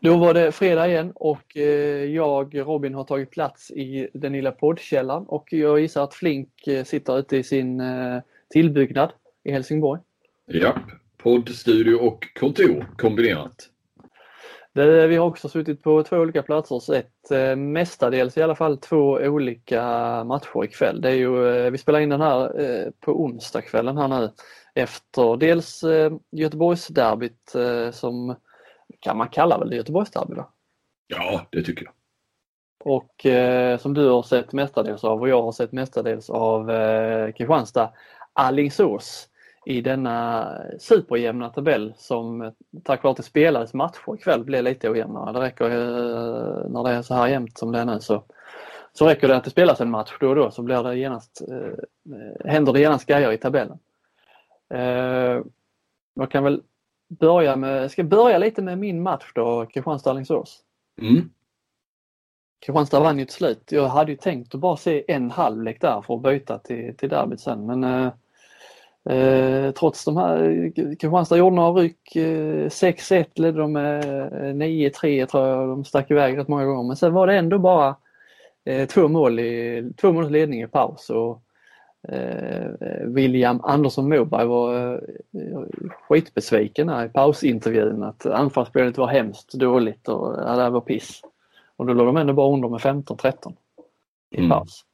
Då var det fredag igen och eh, jag, Robin, har tagit plats i den lilla poddkällan och jag gissar att Flink eh, sitter ute i sin eh, tillbyggnad i Helsingborg. Ja, poddstudio och kontor kombinerat. Det, vi har också suttit på två olika platser och sett mestadels i alla fall två olika matcher ikväll. Det är ju, vi spelar in den här på onsdagskvällen här nu efter dels Göteborgsderbyt som kan man kalla väl det Göteborgsderby? Ja, det tycker jag. Och eh, som du har sett mestadels av och jag har sett mestadels av eh, Kristianstad Alingsås i denna superjämna tabell som tack vare att det spelades matcher ikväll blev lite ojämnare. Det räcker eh, när det är så här jämnt som det är nu så, så räcker det att det spelas en match då och då så blir det genast, eh, händer det genast grejer i tabellen. Eh, jag kan väl börja med, ska börja lite med min match då, Kristianstad-Alingsås. Mm. Kristianstad vann ju till slut. Jag hade ju tänkt att bara se en halvlek där för att byta till, till derbyt sen men eh, eh, trots de här, Kristianstad gjorde några ryck. Eh, 6-1 ledde de med 9-3 eh, tror jag de stack iväg rätt många gånger men sen var det ändå bara eh, två mål i, två måls ledning i paus och William Andersson Moberg var eh, skitbesviken här i pausintervjun att anfallsspelet var hemskt dåligt och ja, det var piss. Och då låg de ändå bara under med 15-13 i mm. paus.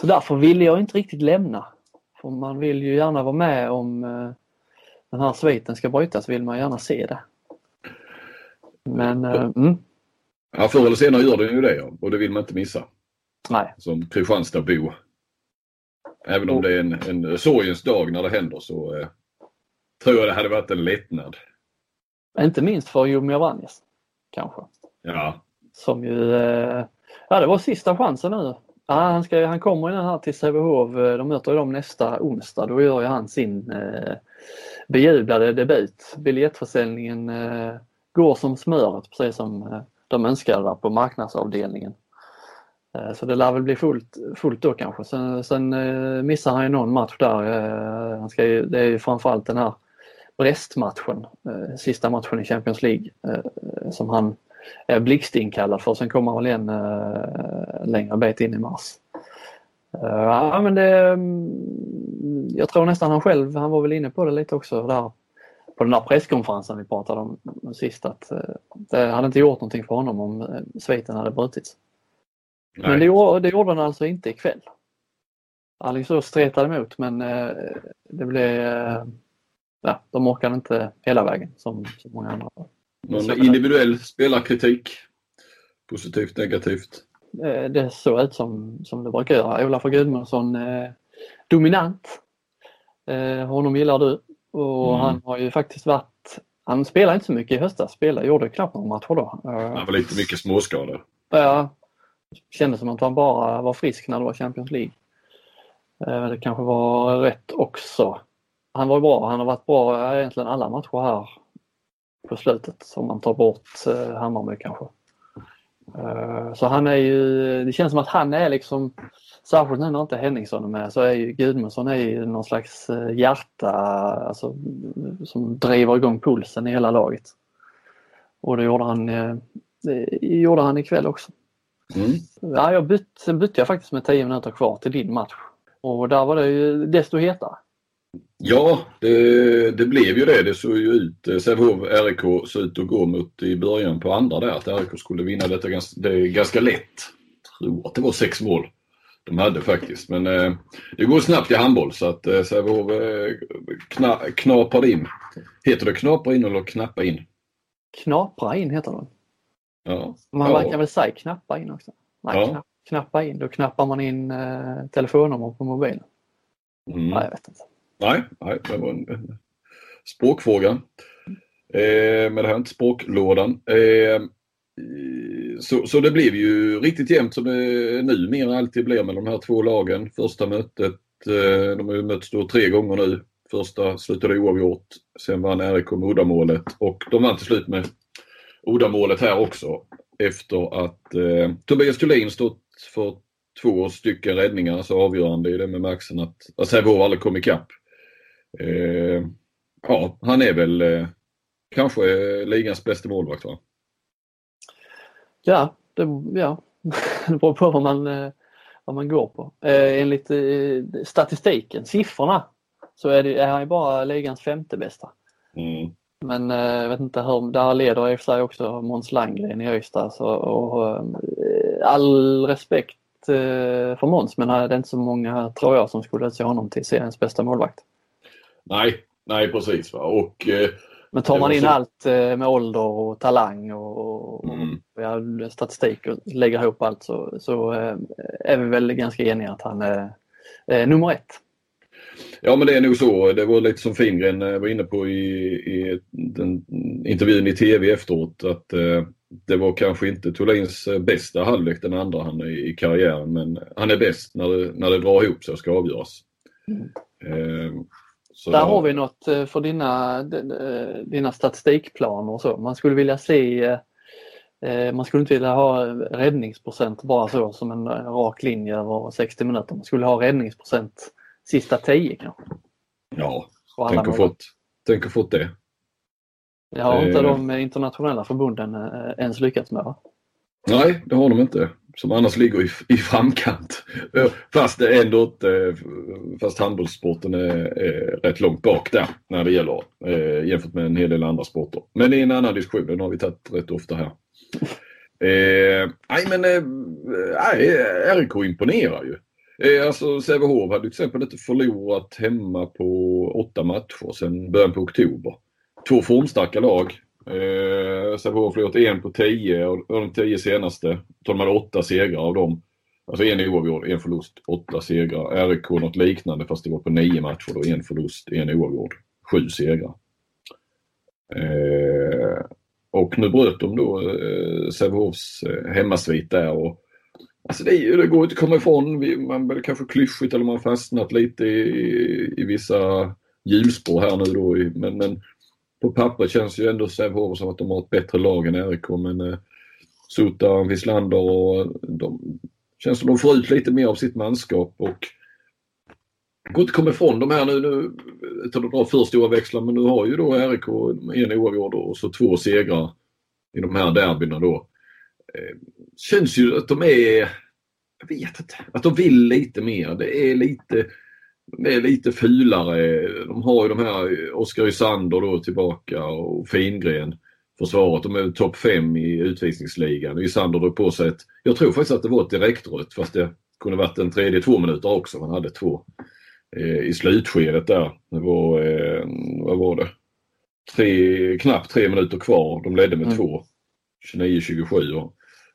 Så därför ville jag inte riktigt lämna. För man vill ju gärna vara med om eh, den här sviten ska brytas vill man gärna se det. Men mm. Ja förr eller senare gör den ju det och det vill man inte missa. Nej. Som Kristianstadbo Även om det är en, en sorgens dag när det händer så eh, tror jag det hade varit en lättnad. Inte minst för Jomir Vanjes kanske. Ja. Som ju, eh, ja det var sista chansen nu. Ja, han, ska, han kommer ju här till Sävehof, eh, de möter dem nästa onsdag. Då gör ju han sin eh, bejublade debut. Biljettförsäljningen eh, går som smöret precis som eh, de önskade där på marknadsavdelningen. Eh, så det lär väl bli fullt, fullt då kanske. Sen, sen eh, missar han ju någon match där. Eh, han ska ju, det är ju framförallt den här Brest-matchen, sista matchen i Champions League som han är blixtinkallad för. Sen kommer han väl igen längre bit in i mars. Ja men det, mm, jag tror nästan han själv, han var väl inne på det lite också där på den där presskonferensen vi pratade om sist att det hade inte gjort någonting för honom om sviten hade brutits. Nej. Men det det gjorde den alltså inte ikväll. Alingsås stretade emot men eh, det blev... Eh, ja, de orkade inte hela vägen som, som många andra. Någon individuell spelarkritik? Positivt, negativt? Eh, det såg ut som, som det brukar göra. Olaf Gudmundsson eh, dominant. Eh, honom gillar du och mm. han har ju faktiskt varit han spelade inte så mycket i höstas, spelade, gjorde knappt några matcher då. Han var lite mycket småskador. Ja, kändes som att han bara var frisk när det var Champions League. Eh, det kanske var rätt också. Han var bra, han har varit bra eh, egentligen alla matcher här på slutet om man tar bort eh, Hammarby kanske. Så han är ju, det känns som att han är liksom, särskilt nu när inte Henningsson är med, så är ju Gudmundsson är ju någon slags hjärta alltså, som driver igång pulsen i hela laget. Och det gjorde han, det gjorde han ikväll också. Mm. Ja, jag bytte, sen bytte jag faktiskt med 10 minuter kvar till din match. Och där var det ju desto hetare. Ja, det, det blev ju det. Det såg ju ut. Eh, Sävehof, RIK såg ut att gå mot i början på andra där att RIK skulle vinna detta ganska, det ganska lätt. Jag tror att det var sex mål de hade faktiskt. Men eh, det går snabbt i handboll så att eh, Sävehof eh, kna, knapar in. Heter det knapra in eller knappa in? Knapra in heter det. Ja. Man ja. kan väl säga knappa in också? Nej, ja. knapp, knappa in. Då knappar man in eh, telefonnummer på mobilen. Mm. Nej, jag vet inte. Nej, nej det var en, en språkfråga. Eh, men det här är inte språklådan. Eh, så, så det blev ju riktigt jämnt som det numera alltid blir med de här två lagen. Första mötet, eh, de har ju mötts då tre gånger nu. Första slutade oavgjort. Sen vann RIK med uddamålet och de vann till slut med uddamålet här också efter att eh, Tobias Thulin stått för två stycken räddningar, alltså avgörande i den bemärkelsen att, att Sävehof aldrig kom ikapp. Eh, ja, han är väl eh, kanske ligans bästa målvakt va? Ja, det, ja. det beror på vad man, eh, vad man går på. Eh, enligt eh, statistiken, siffrorna, så är, det, är han bara ligans femte bästa. Mm. Men jag vet inte hur, där leder i och för sig också Måns Landgren i Öysta. Så, och, all respekt för Måns men det är inte så många, tror jag, som skulle utse honom till seriens bästa målvakt. Nej, nej precis. Va? Och men tar man in så... allt eh, med ålder och talang och, mm. och statistik och lägger ihop allt så, så eh, är vi väl ganska eniga att han är, är nummer ett. Ja men det är nog så. Det var lite som Fingren eh, var inne på i, i den intervjun i TV efteråt att eh, det var kanske inte Thulins bästa halvlek den andra han är i karriären men han är bäst när det, när det drar ihop sig och ska avgöras. Mm. Eh, så... Där har vi något eh, för dina, dina statistikplaner och så. Man skulle vilja se eh, man skulle inte vilja ha räddningsprocent bara så som en rak linje över 60 minuter. Man skulle ha räddningsprocent sista 10 kanske. Ja, tänk att fått, tänk att fått det. Det har inte de internationella förbunden eh, ens lyckats med va? Nej, det har de inte som annars ligger i, i framkant. Fast det är ändå inte, fast handbollssporten är, är rätt långt bak där när det gäller eh, jämfört med en hel del andra sporter. Men det är en annan diskussion, den har vi tagit rätt ofta här. Eh, nej men eh, RIK imponerar ju. Eh, alltså Sävehof hade till exempel inte förlorat hemma på åtta matcher sedan början på oktober. Två formstarka lag. Eh, Sävehof har förlorat en på tio och de tio senaste tar man åtta segrar av dem. Alltså en oavgjord, en förlust, åtta segrar. RIK något liknande fast det var på nio matcher då. En förlust, en oavgjord, sju segrar. Eh, och nu bröt de då eh, Sävehofs eh, hemmasvit där och Alltså det, det går inte att komma ifrån. Man blir kanske klyschigt eller man fastnat lite i, i vissa hjulspår här nu då. Men, men på pappret känns ju ändå Sävehof som att de har ett bättre lag än RIK men eh, Sota, Wislander och eh, de känns som de får ut lite mer av sitt manskap och går inte att komma ifrån de här nu, nu utan att dra för stora växlar men nu har ju då RIK en oavgjord och så två segrar i de här derbyna då. Eh, känns ju att de är, jag vet inte, att de vill lite mer. Det är lite är lite fulare. De har ju de här Oskar Ysander då tillbaka och Fingren försvaret. De är topp 5 i utvisningsligan. Ysander drog på sig ett, jag tror faktiskt att det var ett direktrött fast det kunde varit en tredje två minuter också. Man hade två eh, i slutskedet där. Det var, eh, vad var det? Tre, knappt tre minuter kvar. De ledde med mm. två. 29-27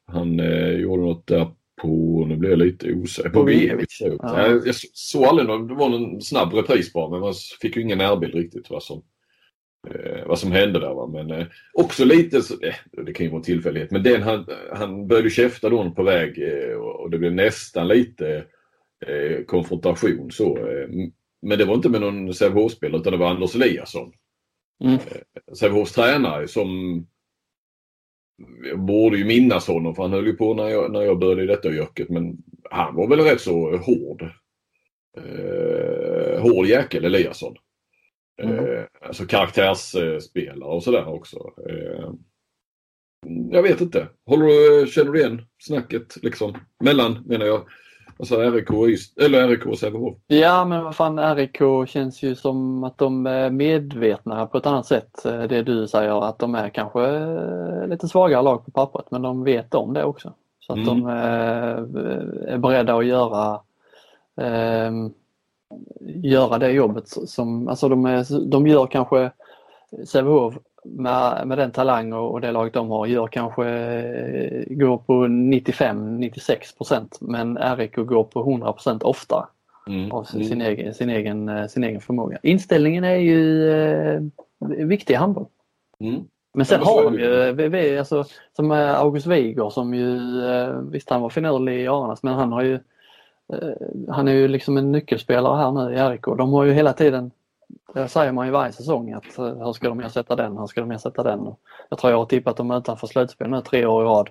han eh, gjorde något där på, nu blir jag lite osäker, på Vevic. Ja. Jag, jag såg aldrig någon, det var en snabb repris bara men man fick ju ingen närbild riktigt vad som, eh, vad som hände där. Va? Men eh, också lite, så, eh, det kan ju vara en tillfällighet, men den, han, han började käfta då på väg eh, och det blev nästan lite eh, konfrontation så. Eh, men det var inte med någon Sävehof-spelare utan det var Anders Eliasson. Mm. Sävehofs tränare som jag borde ju minnas honom för han höll ju på när jag, när jag började i detta yrket men han var väl rätt så hård. Eh, hård jäkel Eliasson. Mm. Eh, alltså karaktärsspelare och sådär också. Eh, jag vet inte. Håller du, känner du igen snacket liksom? Mellan menar jag Alltså RIK eller RIK Sävehof. Ja men vad fan RIK känns ju som att de är medvetna på ett annat sätt. Eh, det du säger att de är kanske eh, lite svagare lag på pappret men de vet om det också. Så att mm. de eh, är beredda att göra eh, göra det jobbet som, alltså de, är, de gör kanske Sävehof med, med den talang och, och det laget de har gör kanske går på 95-96 procent men RIK går på 100 procent oftare mm. av sin, mm. egen, sin, egen, sin egen förmåga. Inställningen är ju eh, viktig i handboll. Mm. Men sen har de ju, vi, vi, alltså, som August Wiger som ju, eh, visst han var finurlig i Arnas men han har ju eh, han är ju liksom en nyckelspelare här nu i RIK. De har ju hela tiden det säger man ju varje säsong att eh, hur ska de ersätta den, hur ska de ersätta den. Jag tror jag har tippat dem utanför slutspel nu tre år i rad.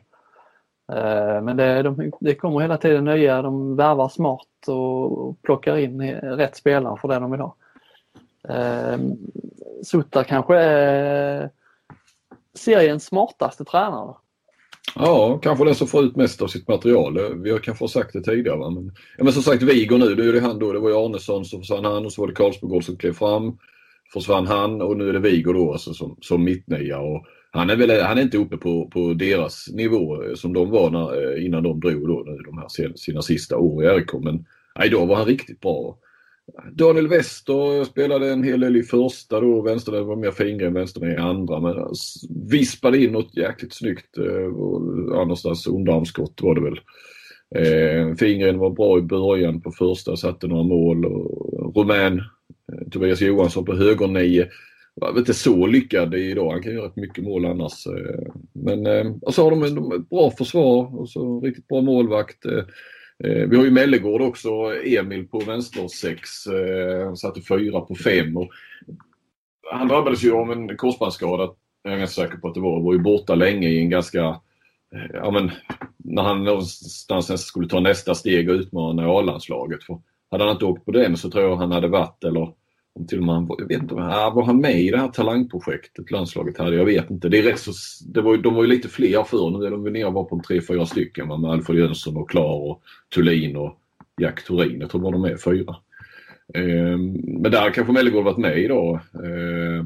Eh, men det, de, det kommer hela tiden nya, de värvar smart och plockar in rätt spelare för det de vill ha. Eh, Sutta kanske är seriens smartaste tränare. Ja, kanske den som får ut mest av sitt material. Vi har kanske sagt det tidigare. Va? Men, ja, men som sagt, Vigor nu, det är det han då. Det var ju Arnesson som försvann han och så var det Karlsbogård som klev fram. Försvann han och nu är det Vigor då alltså, som, som mittnia. Och han är, väl, han är inte uppe på, på deras nivå eh, som de var när, eh, innan de drog då, de här sina sista år i RIK. Men nej, då var han riktigt bra. Daniel Wester spelade en hel del i första då. Vänstern var mer fingren än vänstern i andra. Men vispade in något jäkligt snyggt. Eh, annanstans underarmsskott var det väl. Eh, fingren var bra i början på första, satte några mål. Och Rumän, eh, Tobias Johansson på högernio. Var inte så lyckad idag. Han kan göra rätt mycket mål annars. Eh, men och så har de ett bra försvar och så riktigt bra målvakt. Eh, vi har ju Mellegård också, Emil på vänster 6. Eh, satte fyra på fem. Och han drabbades ju av en korsbandsskada, jag är ganska säker på att det var. Var ju borta länge i en ganska, eh, ja men när han någonstans skulle ta nästa steg och utmana A-landslaget. hade han inte åkt på den så tror jag han hade varit, eller om till och med jag vet inte, var han med i det här talangprojektet landslaget hade? Jag vet inte. Det är rätt så, det var, de var ju lite fler förr. Nu är de nere var på tre, fyra stycken med Alfred Jönsson och Klar och Thulin och Jack Turin. Jag tror bara de är fyra. Eh, men där kanske Mellegård varit med idag. Eh,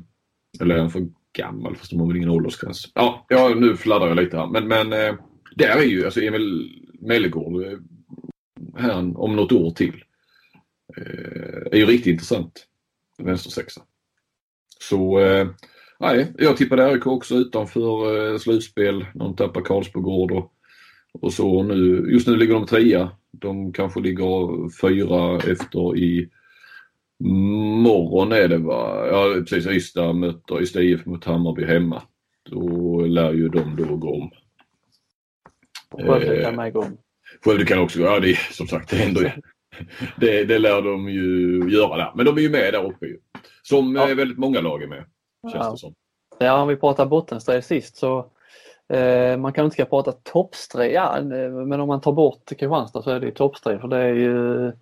eller är han för gammal? Fast de har väl ingen åldersgräns. Ja, ja nu fladdrar jag lite här. Men, men eh, där är ju alltså Emil Mellegård eh, här om något år till. Eh, är ju riktigt intressant vänstersexa. Så eh, nej, jag tippade RIK också utanför eh, slutspel. De tappar Karlsbogård och, och så. Nu, just nu ligger de trea. De kanske ligger fyra efter i morgon är det va? Ja precis, Ystad möter Ystad IF mot Hammarby hemma. Då lär ju de då gå om. Skövde kan med gå om. Skövde kan också gå, ja det är som sagt det händer ju det, det lär de ju göra där. Men de är ju med där uppe ju. Som ja. väldigt många lag är med. Känns ja. det som. Ja, om vi pratar bottenstrid sist så eh, man kan inte ska prata toppstrid, ja, men om man tar bort Kristianstad så är det ju toppstrid för det är ju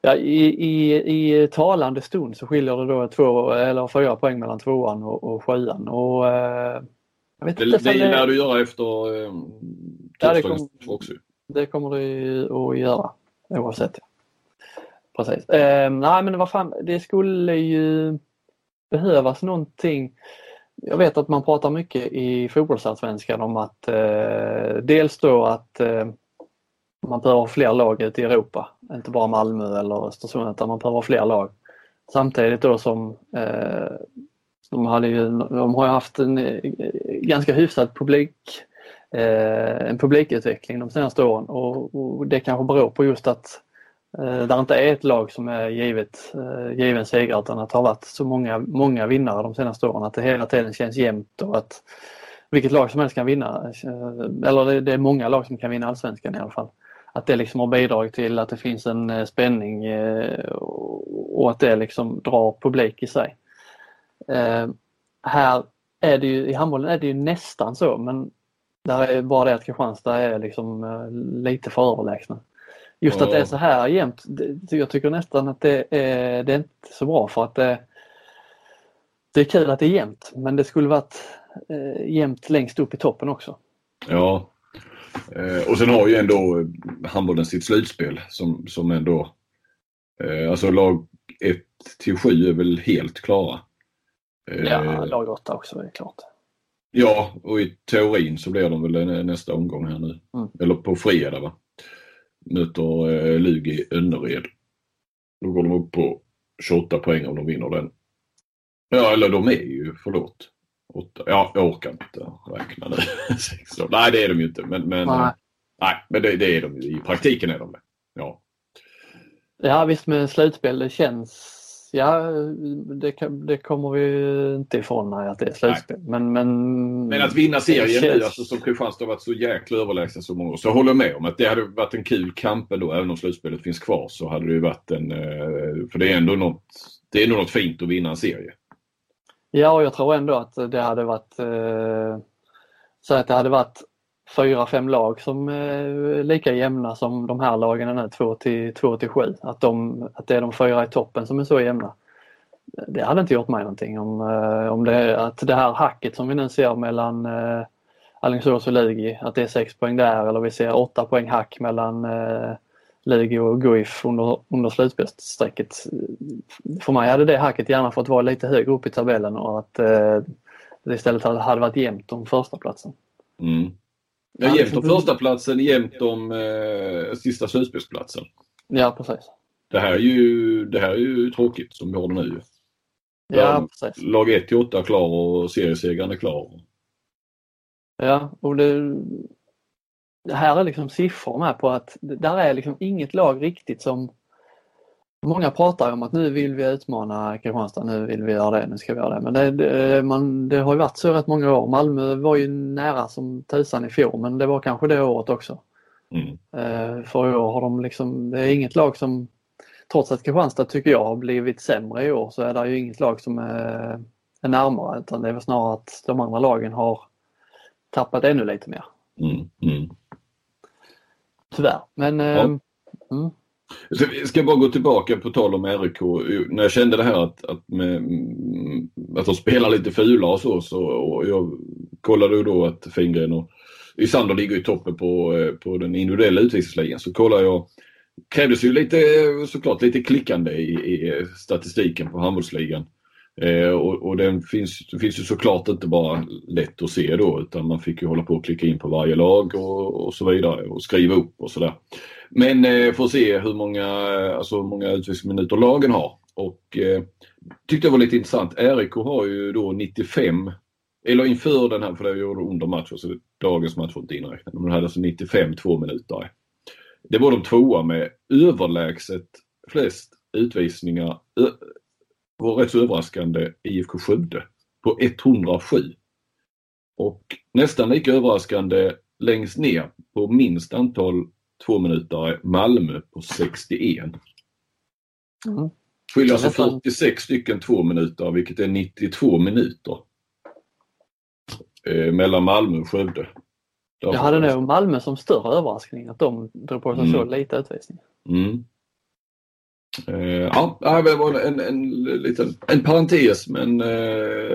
Ja, i, i, I talande stund så skiljer det då två eller fyra poäng mellan tvåan och, och sjuan. Och, eh, jag vet det, inte det, det lär du göra efter eh, ja, det, kom, också. det kommer du att göra oavsett. Precis. Eh, nej men vad fan, det skulle ju behövas någonting. Jag vet att man pratar mycket i fotbollsallsvenskan om att eh, dels då att eh, man behöver fler lag ute i Europa. Inte bara Malmö eller Östersund utan man behöver fler lag. Samtidigt då som eh, de, hade ju, de har haft en eh, ganska hyfsad publik Eh, en publikutveckling de senaste åren och, och det kanske beror på just att eh, det inte är ett lag som är givet, eh, given seger utan att det har varit så många, många vinnare de senaste åren. Att det hela tiden känns jämnt och att vilket lag som helst kan vinna. Eh, eller det, det är många lag som kan vinna allsvenskan i alla fall. Att det liksom har bidragit till att det finns en eh, spänning och att det liksom drar publik i sig. Här är det ju, i handbollen är det ju nästan så men där är bara det att Kristianstad är liksom eh, lite för överlägsna. Just att det är så här jämnt, jag tycker nästan att det är, det är inte så bra för att det, det är kul att det är jämnt men det skulle varit eh, jämnt längst upp i toppen också. Ja, eh, och sen har ju ändå handbollen sitt slutspel som, som ändå, alltså lag 1 till 7 är väl helt klara. Ja, lag 8 också är klart. Ja, och i teorin så blir de väl nästa omgång här nu. Mm. Eller på fredag va. Möter eh, Lug i Önnered. Då går de upp på 28 poäng om de vinner den. Ja, eller de är ju, förlåt. 8. Ja, jag orkar inte räkna nu. nej, det är de ju inte. Men, men, nej. nej men det, det, är de ju. I praktiken är de det. Ja. Ja visst, men slutspel det känns ja, det, det, kommer vi inte ifrån nej, att det är slutspel. Men, men, men att vinna serien känns... nu, alltså, som Kristianstad har varit så jäkla överlägsna så många år. Så jag håller med om att det hade varit en kul kamp ändå. Även om slutspelet finns kvar så hade det ju varit en... Eh, för det är ändå något, det är något fint att vinna en serie. Ja, och jag tror ändå att det hade varit eh, så att det hade varit fyra, fem lag som är lika jämna som de här lagen är nu, 2 till, 2 till 7. Att, de, att det är de fyra i toppen som är så jämna. Det hade inte gjort mig någonting om, eh, om det, att det här hacket som vi nu ser mellan eh, Alingsås och Lugi, att det är sex poäng där eller vi ser åtta poäng hack mellan eh, Lugi och Guif under, under slutspelsstrecket. För mig hade det hacket gärna fått vara lite högre upp i tabellen och att eh, det istället hade varit jämnt om första platsen. Mm. Ja, jämnt om första platsen, jämnt om eh, sista slutspelsplatsen. Ja, precis. Det här är ju, det här är ju tråkigt som vi har det nu. Ja, precis. Lag 1 till 8 klar och seriesegern är klar. Ja, och det, det här är liksom siffror med på att där är liksom inget lag riktigt som Många pratar om att nu vill vi utmana Kristianstad, nu vill vi göra det, nu ska vi göra det. Men det, det, man, det har ju varit så rätt många år. Malmö var ju nära som tusan i fjol men det var kanske det året också. Mm. Uh, för i år har de liksom, det är inget lag som, trots att Kristianstad tycker jag har blivit sämre i år så är det ju inget lag som är, är närmare utan det är väl snarare att de andra lagen har tappat ännu lite mer. Mm. Mm. Tyvärr. Men ja. um, jag ska bara gå tillbaka på tal om RIK. När jag kände det här att, att, med, att de spelar lite fula och så, så och jag kollade ju då att Fingren och Ysander ligger i toppen på, eh, på den individuella utvisningsligan. Så kollade jag krävdes ju lite eh, såklart lite klickande i, i eh, statistiken på handbollsligan. Eh, och, och den finns, finns ju såklart inte bara lätt att se då utan man fick ju hålla på och klicka in på varje lag och, och så vidare och skriva upp och sådär. Men eh, får se hur många, eh, alltså många utvisningsminuter lagen har. Och eh, tyckte det var lite intressant. RIK har ju då 95, eller inför den här, för det gjorde under matchen så dagens match var inte inräknad. De hade alltså 95 två minuter. Det var de tvåa med överlägset flest utvisningar. Var rätt så överraskande IFK Skövde på 107. Och nästan lika överraskande längst ner på minst antal två minuter Malmö på 61. Mm. Skiljer alltså 46 stycken två minuter vilket är 92 minuter. Eh, mellan Malmö och Skövde. Jag hade nog Malmö som större överraskning att de drog på sig mm. så lite utvisning. Mm. Eh, ja, det var en, en, liten, en parentes men eh,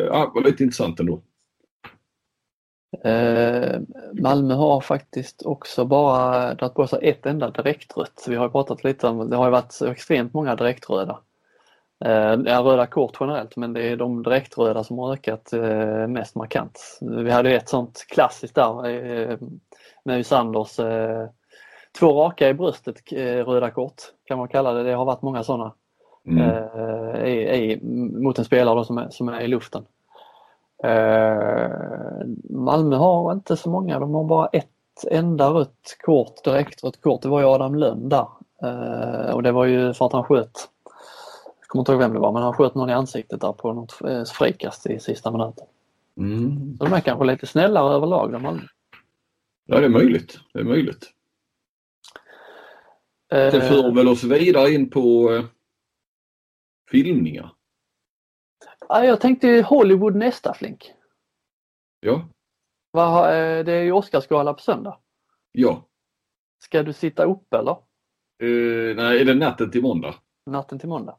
ja, var lite intressant ändå. Eh, Malmö har faktiskt också bara dragit på sig ett enda direktrött. Vi har pratat lite om, det har varit så extremt många direktröda. Eh, röda kort generellt men det är de direktröda som har ökat eh, mest markant. Vi hade ett sånt klassiskt där eh, med Sanders eh, två raka i bröstet röda kort kan man kalla det. Det har varit många sådana mm. i, i, mot en spelare som är, som är i luften. Eh, Malmö har inte så många, de har bara ett enda rött kort, direkt rött kort. Det var ju Adam Lönn där. Eh, och det var ju för att han sköt, jag kommer inte ihåg vem det var, men han sköt någon i ansiktet där på något eh, frikast i sista minuten. Mm. Så de är kanske lite snällare överlag de Malmö. Ja det är möjligt. Det är möjligt. Det för väl oss vidare in på eh, filmningar. Ja, jag tänkte Hollywood nästa Flink. Ja. Va, eh, det är ju Oscarsgala på söndag. Ja. Ska du sitta upp eller? Uh, nej, är det natten till måndag? Natten till måndag.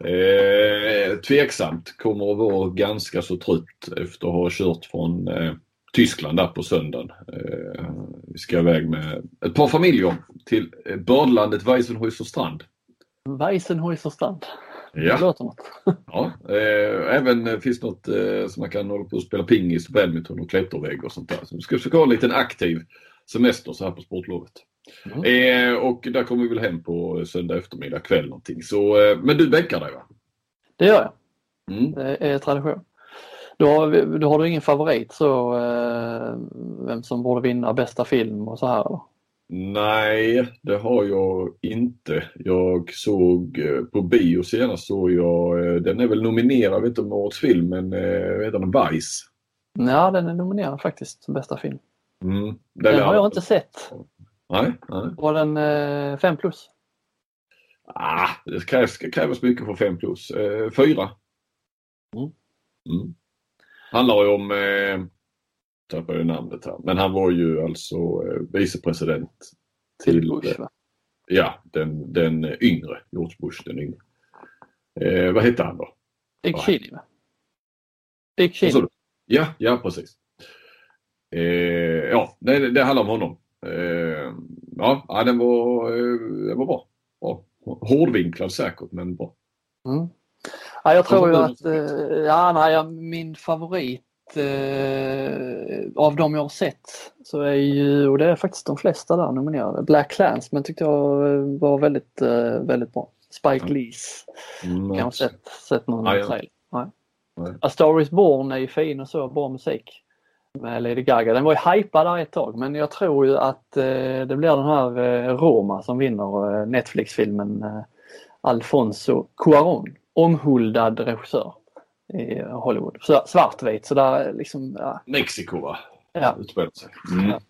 Eh, tveksamt. Kommer att vara ganska så trött efter att ha kört från eh, Tyskland där på söndagen. Eh, vi ska iväg med ett par familjer till badlandet Weissenhäuser strand. Weissenhäuser strand. Ja. Det låter något. ja, eh, även finns något eh, som man kan hålla på och spela pingis, badminton och klättervägg och sånt där. Så vi ska försöka ha en liten aktiv semester så här på sportlovet. Mm. Eh, och där kommer vi väl hem på söndag eftermiddag kväll någonting. Så, eh, men du bänkar dig va? Det gör jag. Mm. Det är tradition. Då har, då har du ingen favorit så eh, vem som borde vinna bästa film och så här? Eller? Nej, det har jag inte. Jag såg eh, på bio senast såg jag, eh, den är väl nominerad, vet inte om årets film, men eh, heter den Vice? Ja, den är nominerad faktiskt som bästa film. Mm, den har jag inte sett. Nej, nej. Var den 5 plus? Ah, det krävs, krävs mycket för 5 plus. 4. Mm. Mm. Handlar ju om tappade namnet här. Men han var ju alltså eh, vicepresident till, till Bush, va? Ja, den, den yngre, George Bush den yngre. Eh, vad hette han då? Dick Cheney va? Dick Cheney. Ja, ja precis. Eh, ja, det, det handlar om honom. Eh, ja, den var, eh, den var bra. bra. Hårdvinklad säkert, men bra. Mm. Ja, jag tror ju att eh, ja, nej, min favorit eh, av de jag har sett så är ju, och det är faktiskt de flesta där nominerade, Black Clans men tyckte jag eh, var väldigt, eh, väldigt bra. Spike Lees. Mm, jag har sett, sett någon ah, ja. trailer. Nej. Nej. A Star Is Born är ju fin och så, bra musik med Lady Gaga. Den var ju hypad där ett tag men jag tror ju att eh, det blir den här eh, Roma som vinner eh, Netflix-filmen eh, Alfonso Cuarón, omhuldad regissör i Hollywood. Så, svartvit så där liksom... Ja. Mexiko va? Ja. sig. Mm. ja.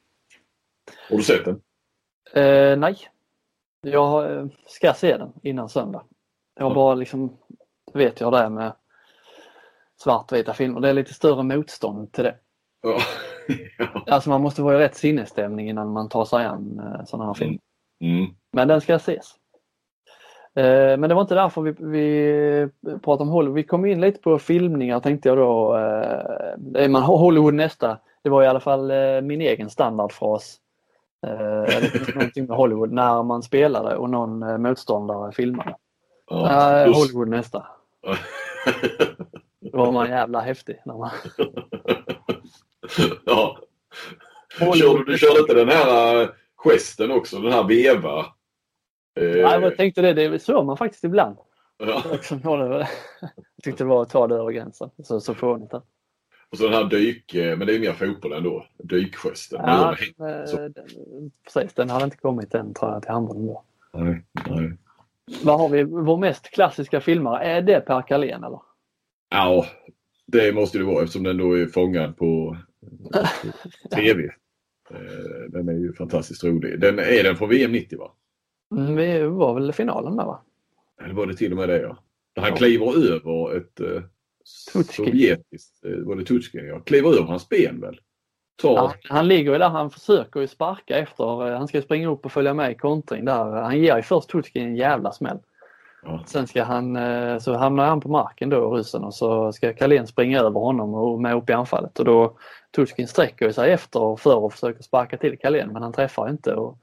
Har du sett den? Eh, nej. Jag ska se den innan söndag. Jag har bara liksom, vet jag det med svartvita filmer. Det är lite större motstånd till det. Ja. Alltså man måste vara i rätt sinnesstämning innan man tar sig an eh, sådana här filmer. Mm. Mm. Men den ska ses. Eh, men det var inte därför vi, vi pratade om Hollywood. Vi kom in lite på filmningar tänkte jag då. Eh, man Hollywood nästa. Det var i alla fall eh, min egen standardfras. Någonting med Hollywood när man spelade och någon motståndare filmade. Ja, Hollywood nästa. Då var man jävla häftig. När man... ja. Hollywood. Du körde inte den här gesten också, den här veva? Eh... Ja, jag tänkte det, det såg man faktiskt ibland. Ja. Jag tyckte det var att ta det över gränsen. Så, så fånigt. Och så den här dyk, eh, men det är mer fotboll ändå, dykgesten. Ja, den, precis. Den hade inte kommit än tror jag till handbollen då. Nej, nej. Vad har vi? Vår mest klassiska filmare, är det Per Carlén eller? Ja, det måste det vara eftersom den då är fångad på TV. Eh, den är ju fantastiskt rolig. Den, är den från VM 90 va? Mm, vi var väl finalen där va? Eller var det till och med det ja. Han ja. kliver över ett eh, sovjetiskt, eh, var det Tutjkin ja, kliver över hans ben väl? Tar... Han ligger ju där, han försöker ju sparka efter, eh, han ska springa upp och följa med i kontring där. Han ger ju först Tutjkin en jävla smäll. Ja. Sen ska han, eh, så hamnar han på marken då, ryssen, och så ska Carlén springa över honom och med upp i anfallet och då Tutjkin sträcker sig efter och för och försöker sparka till Carlén men han träffar inte och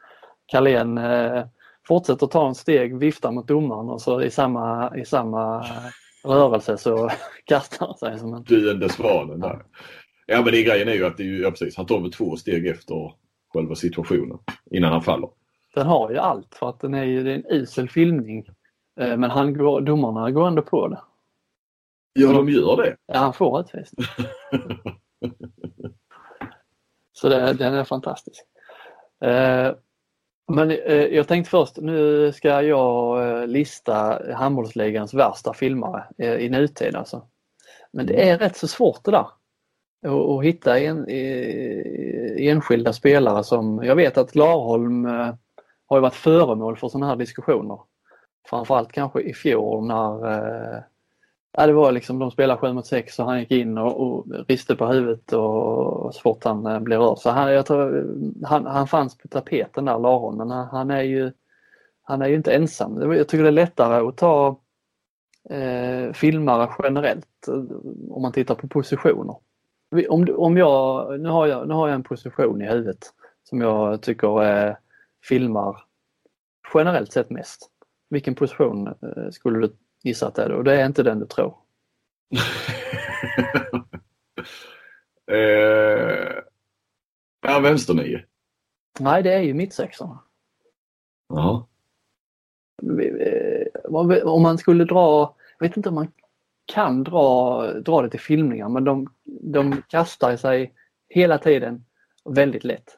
Carlén eh, fortsätter ta en steg, viftar mot domaren och så i samma, i samma rörelse så kastar han sig som en... Döende svanen där. Ja men det grejen är ju att det är ju, ja, precis, han tar väl två steg efter själva situationen innan han faller. Den har ju allt för att den är ju det är en usel filmning. Eh, men han går, domarna går ändå på det. Ja, de gör det? Ja, han får utvisning. så det, den är fantastisk. Eh, men eh, jag tänkte först, nu ska jag eh, lista handbollsligans värsta filmare eh, i nutid alltså. Men det är rätt så svårt det där. Att hitta en, enskilda spelare som, jag vet att Larholm har varit föremål för sådana här diskussioner. Framförallt kanske i fjol när Ja, det var liksom de spelade 7 mot 6 och han gick in och, och riste på huvudet och, så fort han eh, blev rörd. Så han, jag tror, han, han fanns på tapeten där, Laron, men han, han, är ju, han är ju inte ensam. Jag tycker det är lättare att ta eh, filmare generellt eh, om man tittar på positioner. Om, om jag, nu, har jag, nu har jag en position i huvudet som jag tycker eh, filmar generellt sett mest. Vilken position eh, skulle du gissa att det och det är inte den du tror. eh, ja, vänsternio. Nej, det är ju mittsexorna. Ja. Om man skulle dra, jag vet inte om man kan dra, dra det till filmningar men de, de kastar sig hela tiden väldigt lätt.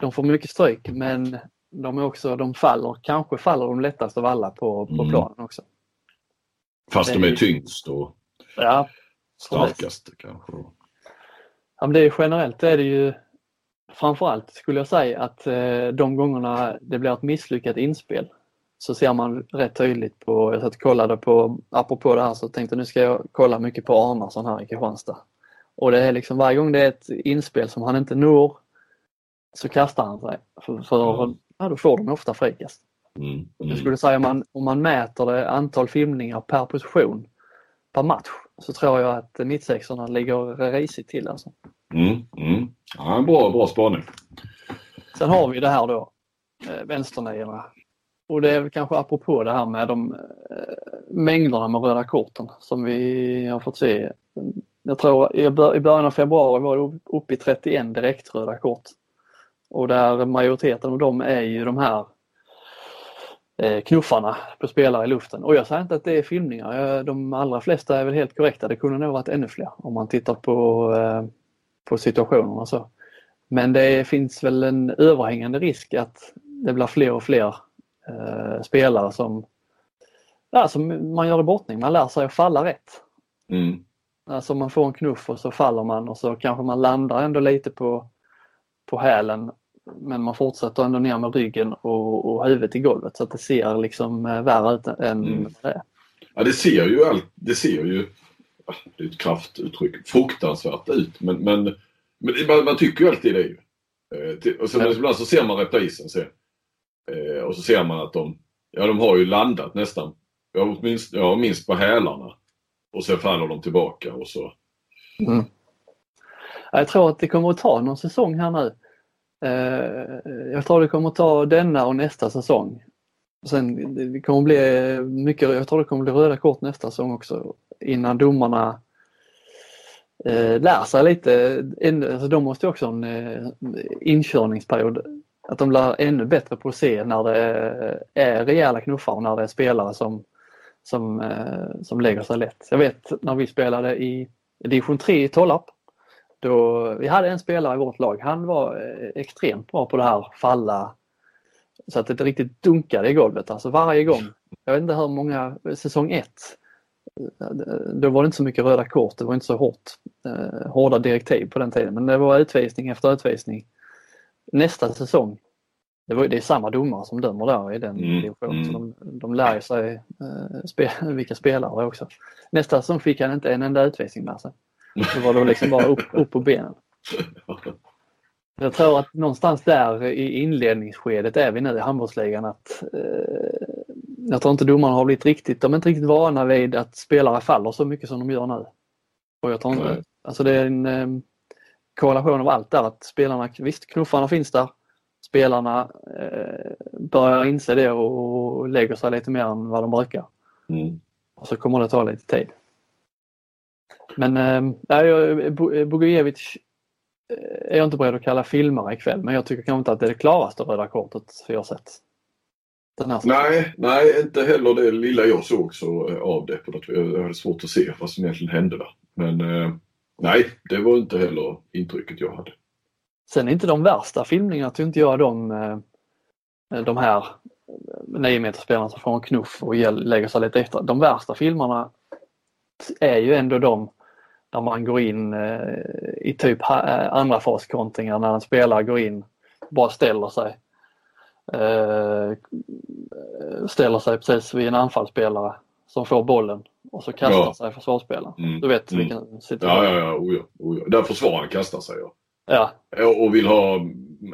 De får mycket stryk men de är också, de faller, kanske faller de lättast av alla på, på mm. planen också. Fast de är tyngst och ja, starkast kanske. Ja, men det är generellt är det ju framförallt skulle jag säga att eh, de gångerna det blir ett misslyckat inspel så ser man rätt tydligt på, jag satt och kollade på, apropå det här så tänkte nu ska jag kolla mycket på Arnason här i Kristianstad. Och det är liksom varje gång det är ett inspel som han inte når så kastar han sig. För, för mm. ja, då får de ofta frikast. Mm. Mm. Jag skulle säga om man, om man mäter det antal filmningar per position per match så tror jag att mittsexorna ligger risigt till. Alltså. Mm, mm. Ja, bra, bra spaning. Sen har vi det här då, eh, vänsternierna. Och det är väl kanske apropå det här med de eh, mängderna med röda korten som vi har fått se. Jag tror i början av februari var det uppe i 31 direkt röda kort. Och där majoriteten av dem är ju de här knuffarna på spelare i luften. Och jag säger inte att det är filmningar. De allra flesta är väl helt korrekta. Det kunde nog varit ännu fler om man tittar på, eh, på situationerna så. Men det finns väl en överhängande risk att det blir fler och fler eh, spelare som, ja, som man gör i brottning. Man lär sig att falla rätt. Mm. Alltså man får en knuff och så faller man och så kanske man landar ändå lite på, på hälen men man fortsätter ändå ner med ryggen och, och huvudet i golvet så att det ser liksom eh, värre ut än mm. det är. Ja det ser ju allt, det ser ju, det är ett kraftuttryck, fruktansvärt ut men, men, men man, man tycker ju alltid det ju. Eh, och sen ja. ibland så ser man reprisen sen. Eh, och så ser man att de, ja de har ju landat nästan, ja, minst, ja, minst på hälarna. Och sen faller de tillbaka och så. Mm. Jag tror att det kommer att ta någon säsong här nu. Eh, jag tror det kommer ta denna och nästa säsong. Sen det kommer bli eh, mycket, jag tror det kommer bli röda kort nästa säsong också innan domarna eh, lär sig lite. Alltså de måste också ha en eh, inkörningsperiod. Att de blir ännu bättre på att se när det är rejäla knuffar och när det är spelare som, som, eh, som lägger sig lätt. Jag vet när vi spelade i division 3 i Tollarp då, vi hade en spelare i vårt lag, han var eh, extremt bra på det här falla så att det riktigt dunkade i golvet. Alltså varje gång. Jag vet inte hur många, säsong 1 då var det inte så mycket röda kort, det var inte så hårt, eh, hårda direktiv på den tiden. Men det var utvisning efter utvisning. Nästa säsong, det, var, det är samma domare som dömer där i den mm, divisionen. Mm. Så de, de lär sig eh, spe, vilka spelare också. Nästa säsong fick han inte en enda utvisning med sig. Det var då liksom bara upp, upp på benen. Jag tror att någonstans där i inledningsskedet är vi nu i handbollsligan att eh, jag tror inte domarna har blivit riktigt, de är inte riktigt vana vid att spelare faller så mycket som de gör nu. Och jag tror inte, alltså det är en eh, korrelation av allt där att spelarna, visst knuffarna finns där, spelarna eh, börjar inse det och, och lägger sig lite mer än vad de brukar. Mm. Och så kommer det ta lite tid. Men äh, Bogojevic är jag inte beredd att kalla filmare ikväll men jag tycker kanske inte att det är det klaraste röda kortet vi har sett. nej, nej, inte heller det lilla jag såg så av det. På jag hade svårt att se vad som egentligen hände där. Men eh, nej, det var inte heller intrycket jag hade. Sen är inte de värsta filmningarna, tycker inte jag de, de här 9 spelarna som får en knuff och lägger sig lite efter. De värsta filmerna är ju ändå de där man går in eh, i typ eh, andra faskontringar när en spelare går in, bara ställer sig. Eh, ställer sig precis vid en anfallsspelare som får bollen och så kastar ja. sig försvarsspelaren. Mm. Du vet mm. vilken situation? Ja, ja, ja. Oh, ja. Oh, ja. Där försvararen kastar sig ja. Ja. Och vill ha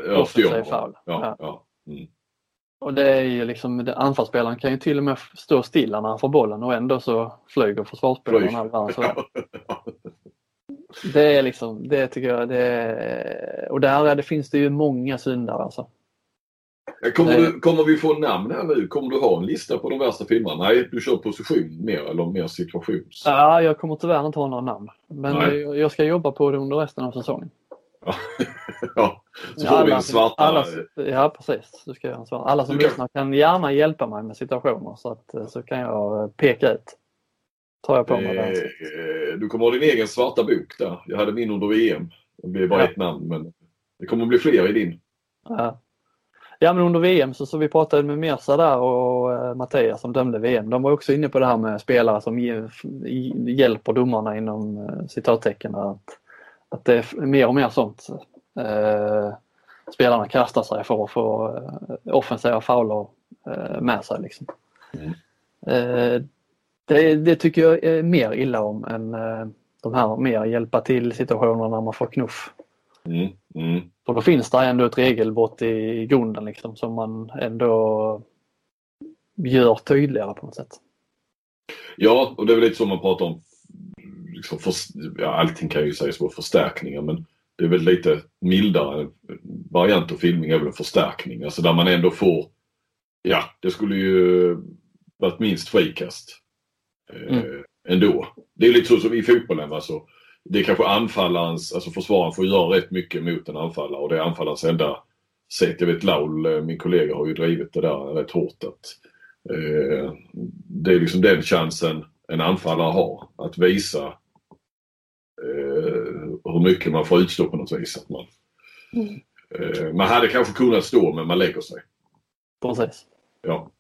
ja, foul. Ja, ja. Mm. Och det är ju liksom, anfallsspelaren kan ju till och med stå stilla när han får bollen och ändå så flyger försvarsspelaren så. Det är liksom, det tycker jag, det är, och där är det, finns det ju många syndare alltså. Kommer, du, kommer vi få namn här nu? Kommer du ha en lista på de värsta filmerna? Nej, du kör position mer eller mer situations? Ja, jag kommer tyvärr inte ha några namn. Men jag, jag ska jobba på det under resten av säsongen. ja, så får vi en svarta... Alla, ja precis, du ska göra en svart. Alla som lyssnar kan gärna hjälpa mig med situationer så, att, så kan jag peka ut. Tar jag på mig eh, Du kommer ha din egen svarta bok där. Jag hade min under VM. Det blev bara ja. ett namn men det kommer bli fler i din. Ja. Ja men under VM så, så vi pratade med Mersa där och uh, Mattias som dömde VM. De var också inne på det här med spelare som hjälper domarna inom uh, citattecken. Att att det är mer och mer sånt. Eh, spelarna kastar sig för att få eh, offensiva fauler eh, med sig. Liksom. Mm. Eh, det, det, tycker jag är mer illa om än eh, de här mer hjälpa till situationerna när man får knuff. Mm. Mm. För då finns det ändå ett regelbrott i grunden liksom, som man ändå gör tydligare på något sätt. Ja, och det är väl lite som man pratar om liksom för, ja, allting kan ju sägas vara förstärkningar men det är väl lite mildare variant av filmning, är väl en förstärkning. Alltså där man ändå får, ja det skulle ju varit minst frikast. Eh, mm. Ändå. Det är lite så som i fotbollen alltså. Det är kanske anfallarens, alltså försvararen får göra rätt mycket mot en anfallare och det är anfallarens enda sätt. Jag vet Laul, eh, min kollega, har ju drivit det där rätt hårt. Att, eh, det är liksom den chansen en anfallare har. Att visa hur mycket man får utstå på något vis. Att man, mm. eh, man hade kanske kunnat stå men man lägger sig. Precis. Ja.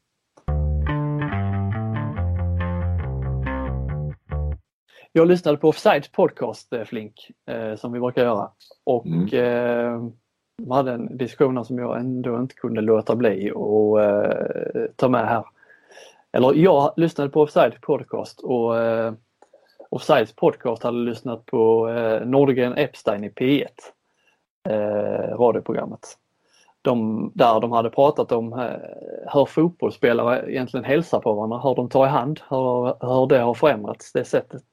Jag lyssnade på Offsides podcast eh, Flink eh, som vi brukar göra och mm. eh, de hade en diskussion som jag ändå inte kunde låta bli och eh, ta med här. Eller jag lyssnade på Offsides podcast och eh, Offsides podcast hade lyssnat på eh, Nordgren Epstein i P1, eh, radioprogrammet. De, där de hade pratat om eh, hur fotbollsspelare egentligen hälsar på varandra, hur de tar i hand, hur, hur det har förändrats, det sättet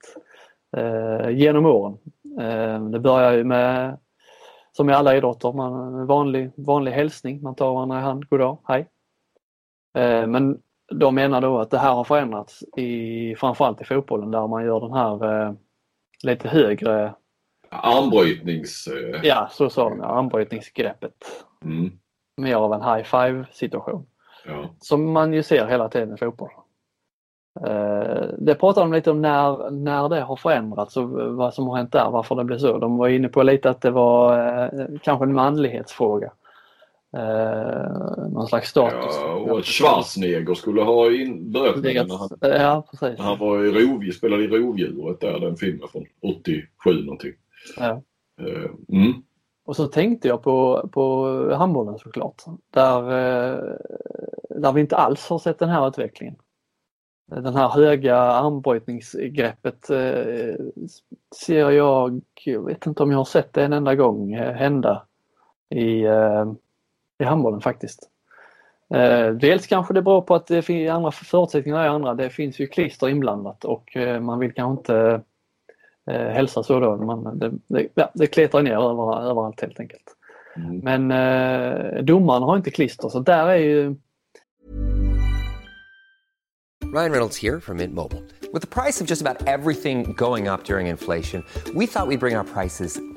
eh, genom åren. Eh, det börjar ju med, som i alla idrotter, man, vanlig, vanlig hälsning, man tar varandra i hand, goddag, hej. Eh, men de menar då att det här har förändrats i framförallt i fotbollen där man gör den här eh, lite högre Armbrytnings... Eh... Ja, så sa de, armbrytningsgreppet. Mm. Mer av en high five situation. Ja. Som man ju ser hela tiden i fotboll. Eh, det pratade de lite om när, när det har förändrats och vad som har hänt där, varför det blev så. De var inne på lite att det var eh, kanske en manlighetsfråga. Eh, någon slags status. Ja, och Schwarzenegger skulle ha in, berättat när han, ja, precis. han var i rovdjur, spelade i Rovdjuret där, den filmen från 87 någonting. Ja. Uh, mm. Och så tänkte jag på, på handbollen såklart. Där, uh, där vi inte alls har sett den här utvecklingen. Den här höga armbrytningsgreppet uh, ser jag, jag vet inte om jag har sett det en enda gång hända i i handbollen faktiskt. Eh, dels kanske det beror på att det finns andra förutsättningar i andra. Det finns ju klister inblandat och eh, man vill kanske inte eh, hälsa så då. Man, det, det, ja, det kletar ner över, överallt helt enkelt. Mm. Men eh, domaren har inte klister så där är ju... Ryan Reynolds här från Mint Mobile. Med priset på nästan allt som går upp under inflationen, trodde vi att vi skulle bring våra priser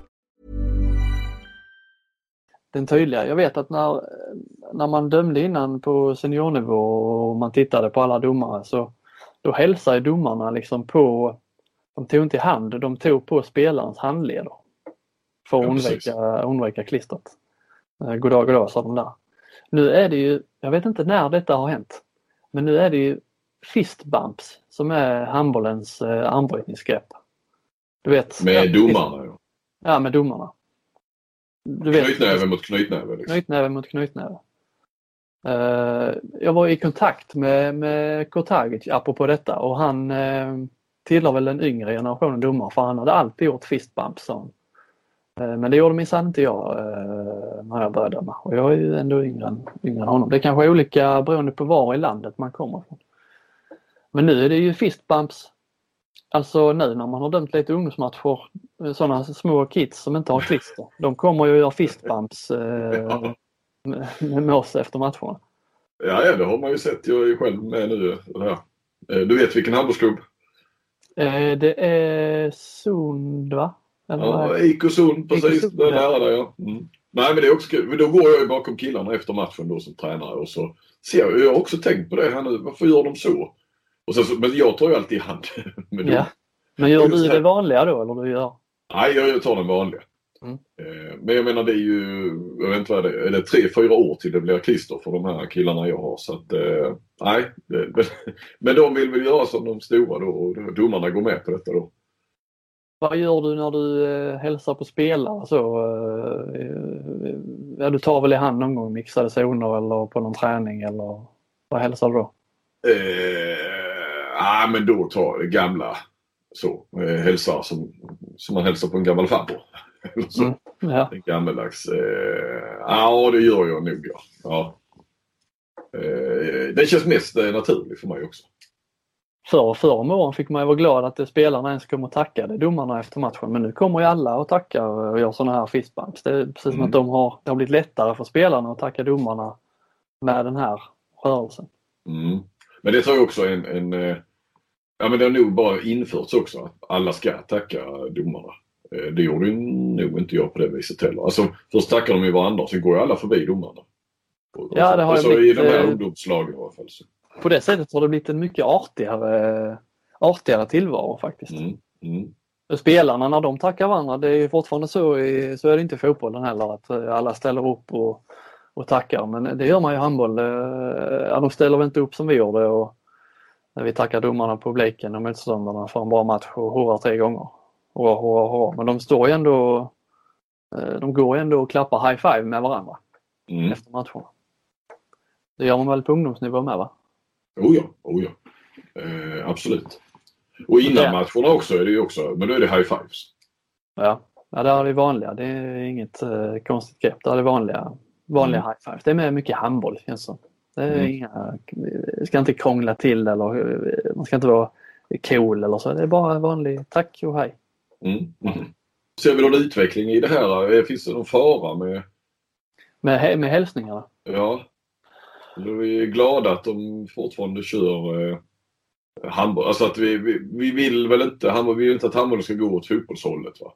Den tydliga. Jag vet att när när man dömde innan på seniornivå och man tittade på alla domare så då hälsade domarna liksom på, de tog inte i hand, de tog på spelarens handleder. För att ja, undvika, undvika klistret. Eh, goddag, goddag sa de där. Nu är det ju, jag vet inte när detta har hänt, men nu är det ju fist bumps som är handbollens eh, armbrytningsgrepp. Du vet, med domarna? Ja. ja, med domarna. Du vet, knytnäve mot knytnäve? Liksom. Knytnäve mot knytnäve. Uh, jag var i kontakt med, med Kotagic apropå detta och han uh, tillhör väl den yngre generationen domare för han hade alltid gjort fistbumps. Uh, men det gjorde minsann inte jag uh, när jag började döma och jag är ju ändå yngre än, yngre än honom. Det är kanske är olika beroende på var i landet man kommer ifrån. Men nu är det ju fistbumps Alltså nu när man har dömt lite ungdomsmatcher, sådana små kids som inte har klister, de kommer ju att göra fistbumps eh, med oss efter matcherna. Ja, ja, det har man ju sett. Jag är ju själv med nu. Eh, du vet vilken handbollsklubb? Eh, det är Sund va? Eller ja, IK Sund precis. Sund, det är nära där ja. Mm. Nej men det är också kul. Då går jag ju bakom killarna efter matchen då som tränare och så ser jag, jag har också tänkt på det här nu. Varför gör de så? Och så, men jag tar ju alltid i hand. men, ja. men gör du det vanliga då eller du gör? Nej, jag tar den vanliga. Mm. Eh, men jag menar det är ju, jag vet inte vad det är, är det tre, fyra år till det blir klister för de här killarna jag har. Så att, eh, nej. Men de vill väl göra som de stora då och domarna går med på detta då. Vad gör du när du eh, hälsar på spelare så? Ja, du tar väl i hand någon gång mixade zoner eller på någon träning eller? Vad hälsar du då? Eh, ah, men då tar det gamla så. Eh, hälsar som, som man hälsar på en gammal farbror. Eller så. Mm. Ja. En gammeldags. Eh, ja, det gör jag nog ja. ja. Eh, det känns mest eh, naturligt för mig också. Förr, förr om åren fick man ju vara glad att spelarna ens kom och tackade domarna efter matchen. Men nu kommer ju alla och tackar och gör sådana här fistbumps. Det är precis som Mm. att de har, det har blivit lättare för spelarna att tacka domarna med den här rörelsen. Mm. Men det tror jag också en, en eh, Ja men det har nog bara införts också att alla ska tacka domarna. Eh, Det gjorde ju nog inte jag på det viset heller. Alltså först tackar de ju varandra sen går ju alla förbi domarna. Ja, det har alltså, i blivit, de här eh, ungdomslagen i alla fall. Så. På det sättet har det blivit en mycket artigare, artigare tillvaro faktiskt. Mm. Mm. Spelarna när de tackar varandra, det är ju fortfarande så, i, så är det inte i fotbollen heller att alla ställer upp och, och tackar. Men det gör man ju i handboll. Eh, Ja, de ställer väl inte upp som vi gjorde och när vi tackar domarna på publiken och motståndarna för en bra match och hurrar tre gånger. Hurra, hurra, hurra. Men de står ju ändå, eh, de går ju ändå och klappar high five med varandra Mm. efter matcherna. Det gör man väl på ungdomsnivå med va? Oh ja, oh ja. Eh, absolut. Och innan Ja. matcherna också är det ju också, men då är det high fives. Ja, ja det är det vanliga. Det är inget eh, konstigt grepp. Det är det vanliga, vanliga Mm. high fives. Det är med mycket handboll känns som. Det är Mm. inga, ska inte krångla till eller man ska inte vara cool eller så. Det är bara vanlig tack och hej. Mm. Mm. Ser vi någon utveckling i det här? Eh, Finns det någon fara med Med, med hälsningarna. Ja. Då är vi glada att de fortfarande kör eh, handboll. Alltså att vi, vi, vi vill väl inte, handboll, vi vill inte att handbollen ska gå åt fotbollshållet va?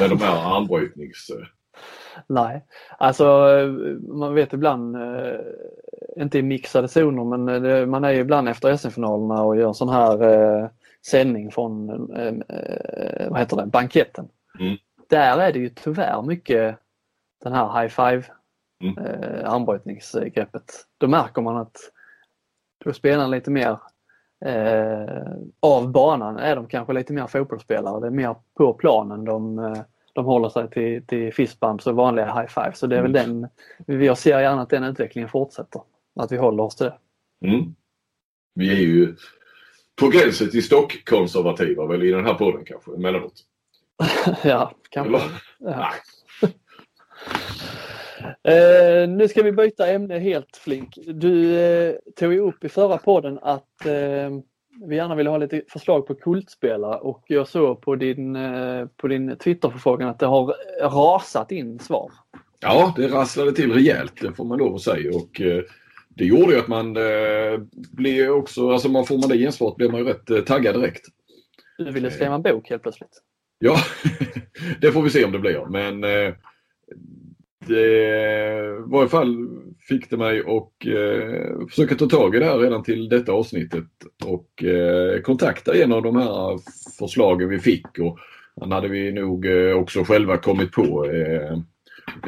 Med de här armbrytnings... Nej, alltså man vet ibland, eh, inte i mixade zoner, men eh, man är ju ibland efter SM-finalerna och gör sån här eh, sändning från, eh, vad heter det, banketten. Mm. Där är det ju tyvärr mycket den här high five Mm. eh, armbrytningsgreppet. Då märker man att då spelar lite mer eh, av banan är de kanske lite mer fotbollsspelare. Det är mer på planen de, de håller sig till, till fistbumps och vanliga high five. Så det är väl den, jag ser gärna att den utvecklingen fortsätter. Att vi håller oss till det. mm. Vi är ju på gränsen till stockkonservativa väl i den här podden kanske emellanåt. ja, kanske. Ja. Eh, nu ska vi byta ämne helt Flink. Du eh, tog ju upp i förra podden att eh, vi gärna vill ha lite förslag på kultspelare och jag såg på din, eh, på din Twitterförfrågan att det har rasat in svar. Ja, det rasslade till rejält, det får man lov att säga. Och, eh, det gjorde ju att man eh, blev också, alltså man får man det gensvaret blir man ju rätt eh, taggad direkt. Du ville skriva en bok helt plötsligt. Ja, det får vi se om det blir. Men eh, det, i varje fall fick det mig att eh, försöka ta tag i det här redan till detta avsnittet och eh, kontakta en av de här förslagen vi fick. Och han hade vi nog eh, också själva kommit på. Eh,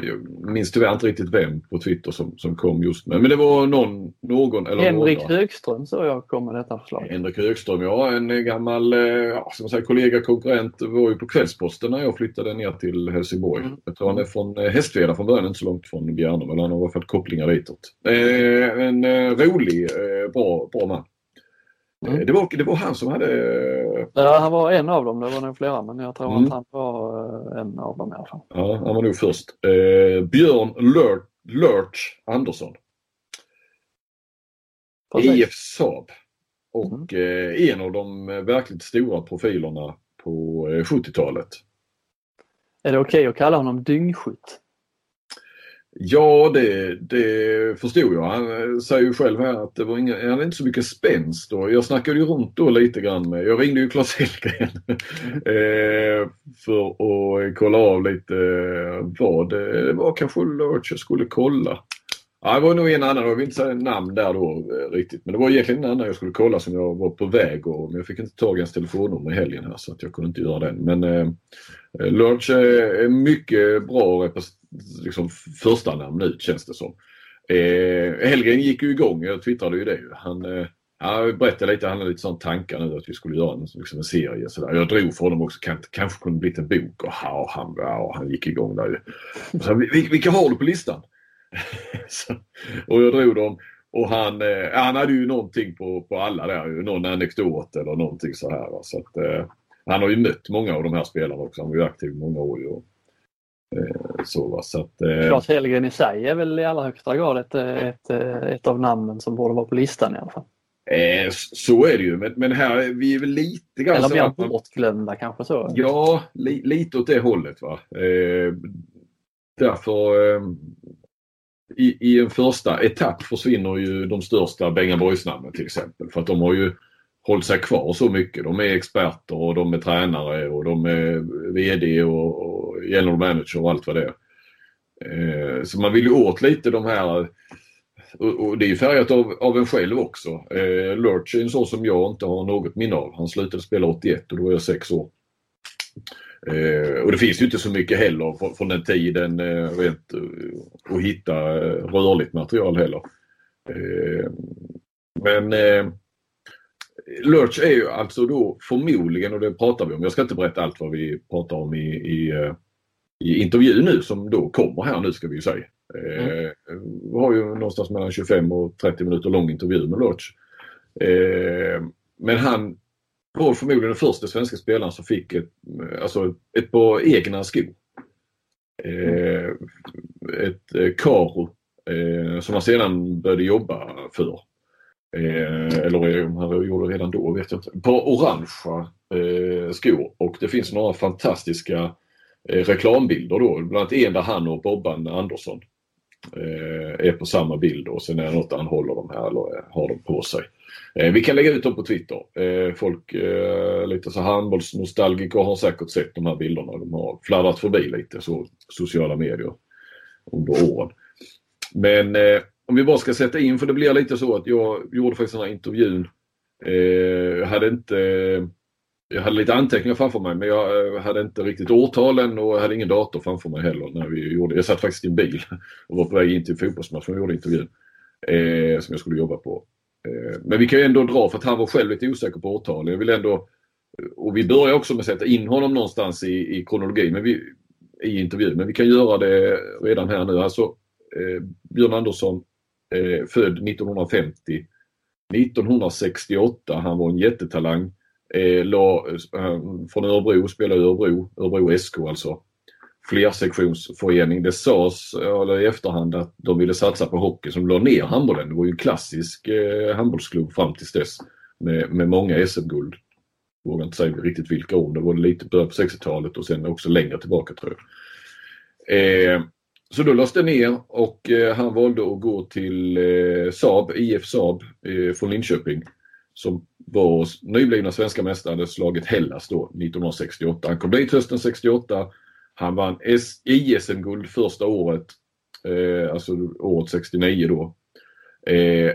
jag minns tyvärr inte riktigt vem på Twitter som, som kom just med. Men det var någon, någon eller Henrik några. Högström så jag kom med detta förslag. Henrik Högström, ja en gammal eh, ja, man säga, kollega, konkurrent, var ju på Kvällsposten när jag flyttade ner till Helsingborg. Mm. Jag tror han är från eh, Hästveda från början, inte så långt från Bjärnum, men han har i alla fall kopplingar ditåt. Eh, en eh, rolig, eh, bra, bra man. Mm. Eh, det, var, det var han som hade... eh, Ja, han var en av dem, det var nog flera men jag tror Mm. att han var eh, en av dem i alla fall. Ja, han var nog först. Eh, Björn Lurch, Lurch Andersson. Precis. IF Saab. Och eh, en av de verkligt stora profilerna på eh, 70-talet. Är det okej att kalla honom dyngskytt? Ja, det, det förstod jag. Han eh, säger ju själv här att det var inga, han hade inte så mycket spänst. då. jag snackade ju runt då lite grann med, jag ringde ju Claes Hellgren eh, för att kolla av lite eh, vad eh, det, var kanske Lurch jag skulle kolla. Ja, det var nog en annan, jag vill inte säga namn där då riktigt. Men det var egentligen en annan jag skulle kolla som jag var på väg och men jag fick inte tag i hans telefonnummer i helgen här så att jag kunde inte göra den. Men eh, Lurch är mycket bra representant liksom, första namn ut känns det som. Eh, Hellgren gick ju igång, jag twittrade ju det. Han eh, berättade lite, han hade lite sån tankar nu att vi skulle göra en, liksom en serie. Så där. Jag drog för honom också, kan, kanske kunde blivit en bok. Och, och han, och han gick igång där ju. Så, vilka har du på listan? så, och jag drog dem. Och han, eh, han hade ju någonting på, på alla där. Någon anekdot eller någonting så här. Så att, eh, han har ju mött många av de här spelarna också. Han var ju aktiv i många år. Och, Eh, så? Så att, eh, Claes Hellgren i sig är väl i allra högsta grad ett, ett, ett av namnen som borde vara på listan i alla fall. Eh, så är det ju, men, men här vi är väl lite grann... Eller mer bortglömda kanske så? Ja, li, lite åt det hållet. va. Eh, därför eh, i, i en första etapp försvinner ju de största Bengaborgsnamnen till exempel. För att de har ju hållit sig kvar så mycket. De är experter och de är tränare och de är VD och, och general manager och allt vad det är. Eh, så man vill ju åt lite de här och, och det är ju färgat av, av en själv också. Eh, Lurch är en sån som jag inte har något minne av. Han slutade spela 81 och då var jag 6 år. Eh, och det finns ju inte så mycket heller från, från den tiden eh, rent eh, att hitta eh, rörligt material heller. Eh, men eh, Lurch är ju alltså då förmodligen, och det pratar vi om, jag ska inte berätta allt vad vi pratar om i, i, eh, i intervjun nu som då kommer här nu ska vi ju säga. Mm. Vi har ju någonstans mellan 25 och 30 minuter lång intervju med Lurch. Men han var förmodligen den första svenska spelaren som fick ett, alltså ett par egna skor. Ett Caro som han sedan började jobba för. Eh, eller om han gjorde det redan då vet jag inte. På orangea eh, skor och det finns några fantastiska eh, reklambilder då. Bland annat en där han och Bobban Andersson eh, är på samma bild och sen är det något där han håller dem här eller eh, har dem på sig. Eh, vi kan lägga ut dem på Twitter. Eh, folk, eh, lite så handbollsnostalgiker har säkert sett de här bilderna. De har fladdrat förbi lite så sociala medier under åren. Men eh, om vi bara ska sätta in, för det blir lite så att jag gjorde faktiskt den här intervjun. Eh, hade inte, jag hade lite anteckningar framför mig men jag eh, hade inte riktigt årtalen och jag hade ingen dator framför mig heller när vi gjorde Jag satt faktiskt i en bil och var på väg in till fotbollsmatchen och gjorde intervjun. Eh, som jag skulle jobba på. Eh, men vi kan ju ändå dra för att han var själv lite osäker på årtal. Jag vill ändå, eh, och vi börjar också med att sätta in honom någonstans i, i kronologi men vi, i intervjun. Men vi kan göra det redan här nu. Alltså, eh, Björn Andersson eh, född 1950. 1968, han var en jättetalang. Eh, la, eh, från Örebro, spelade i Örebro, Örebro SK alltså. Flersektionsförening. Det sades eller i efterhand att de ville satsa på hockey som la ner handbollen. Det var ju en klassisk eh, handbollsklubb fram tills dess med, med många SM-guld. Vågar inte säga riktigt vilka år. Det var lite början på 60-talet och sen också längre tillbaka tror jag. Eh, så då lades det ner och eh, han valde att gå till eh, Saab, IF Saab eh, från Linköping. Som var nyblivna svenska mästare, hade slagit Hellas då 1968. Han kom dit hösten 68. Han vann ISM-guld första året, eh, alltså året 69 då. Eh,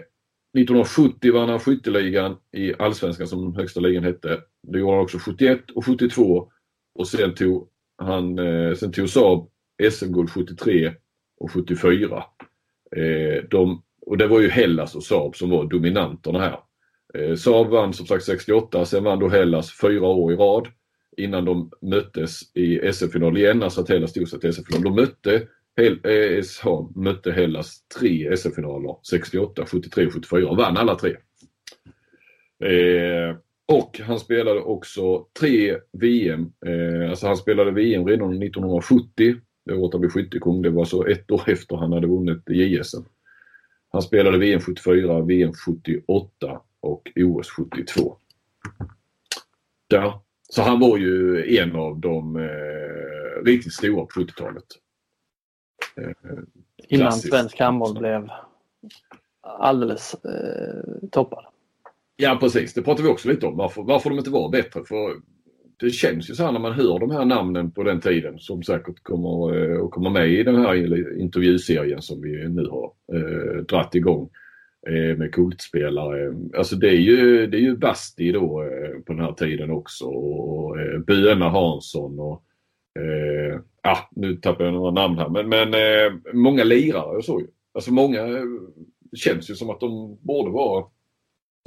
1970 vann han skytteligan i Allsvenskan som den högsta ligan hette. Det gjorde han också 71 och 72 och sen tog han, eh, sen tog Saab SM-guld 73 och 74. Eh, de, och det var ju Hellas och Saab som var dominanterna här. Eh, Saab vann som sagt 68, sen vann då Hellas fyra år i rad innan de möttes i SM-final igen, alltså att Hellas tog sig till SM-final. De mötte Hel eh, Saab mötte Hellas tre SM-finaler 68, 73 och 74 och vann alla tre. Eh, och han spelade också tre VM. Eh, alltså han spelade VM redan 1970 han blev skyttekung. Det var så ett år efter han hade vunnit JSM. Han spelade VM 74, VM 78 och OS 72. Där. Så han var ju en av de eh, riktigt stora på 70-talet. Eh, Innan svensk handboll blev alldeles eh, toppad. Ja precis, det pratade vi också lite om. Varför, varför de inte var bättre. För det känns ju så här när man hör de här namnen på den tiden som säkert kommer eh, att komma med i den här intervjuserien som vi nu har eh, dratt igång eh, med kultspelare. Alltså det är ju, det är ju Basti då eh, på den här tiden också och eh, Böna Hansson och eh, ah, nu tappar jag några namn här men, men eh, många lirare och så ju. Alltså många eh, känns ju som att de borde vara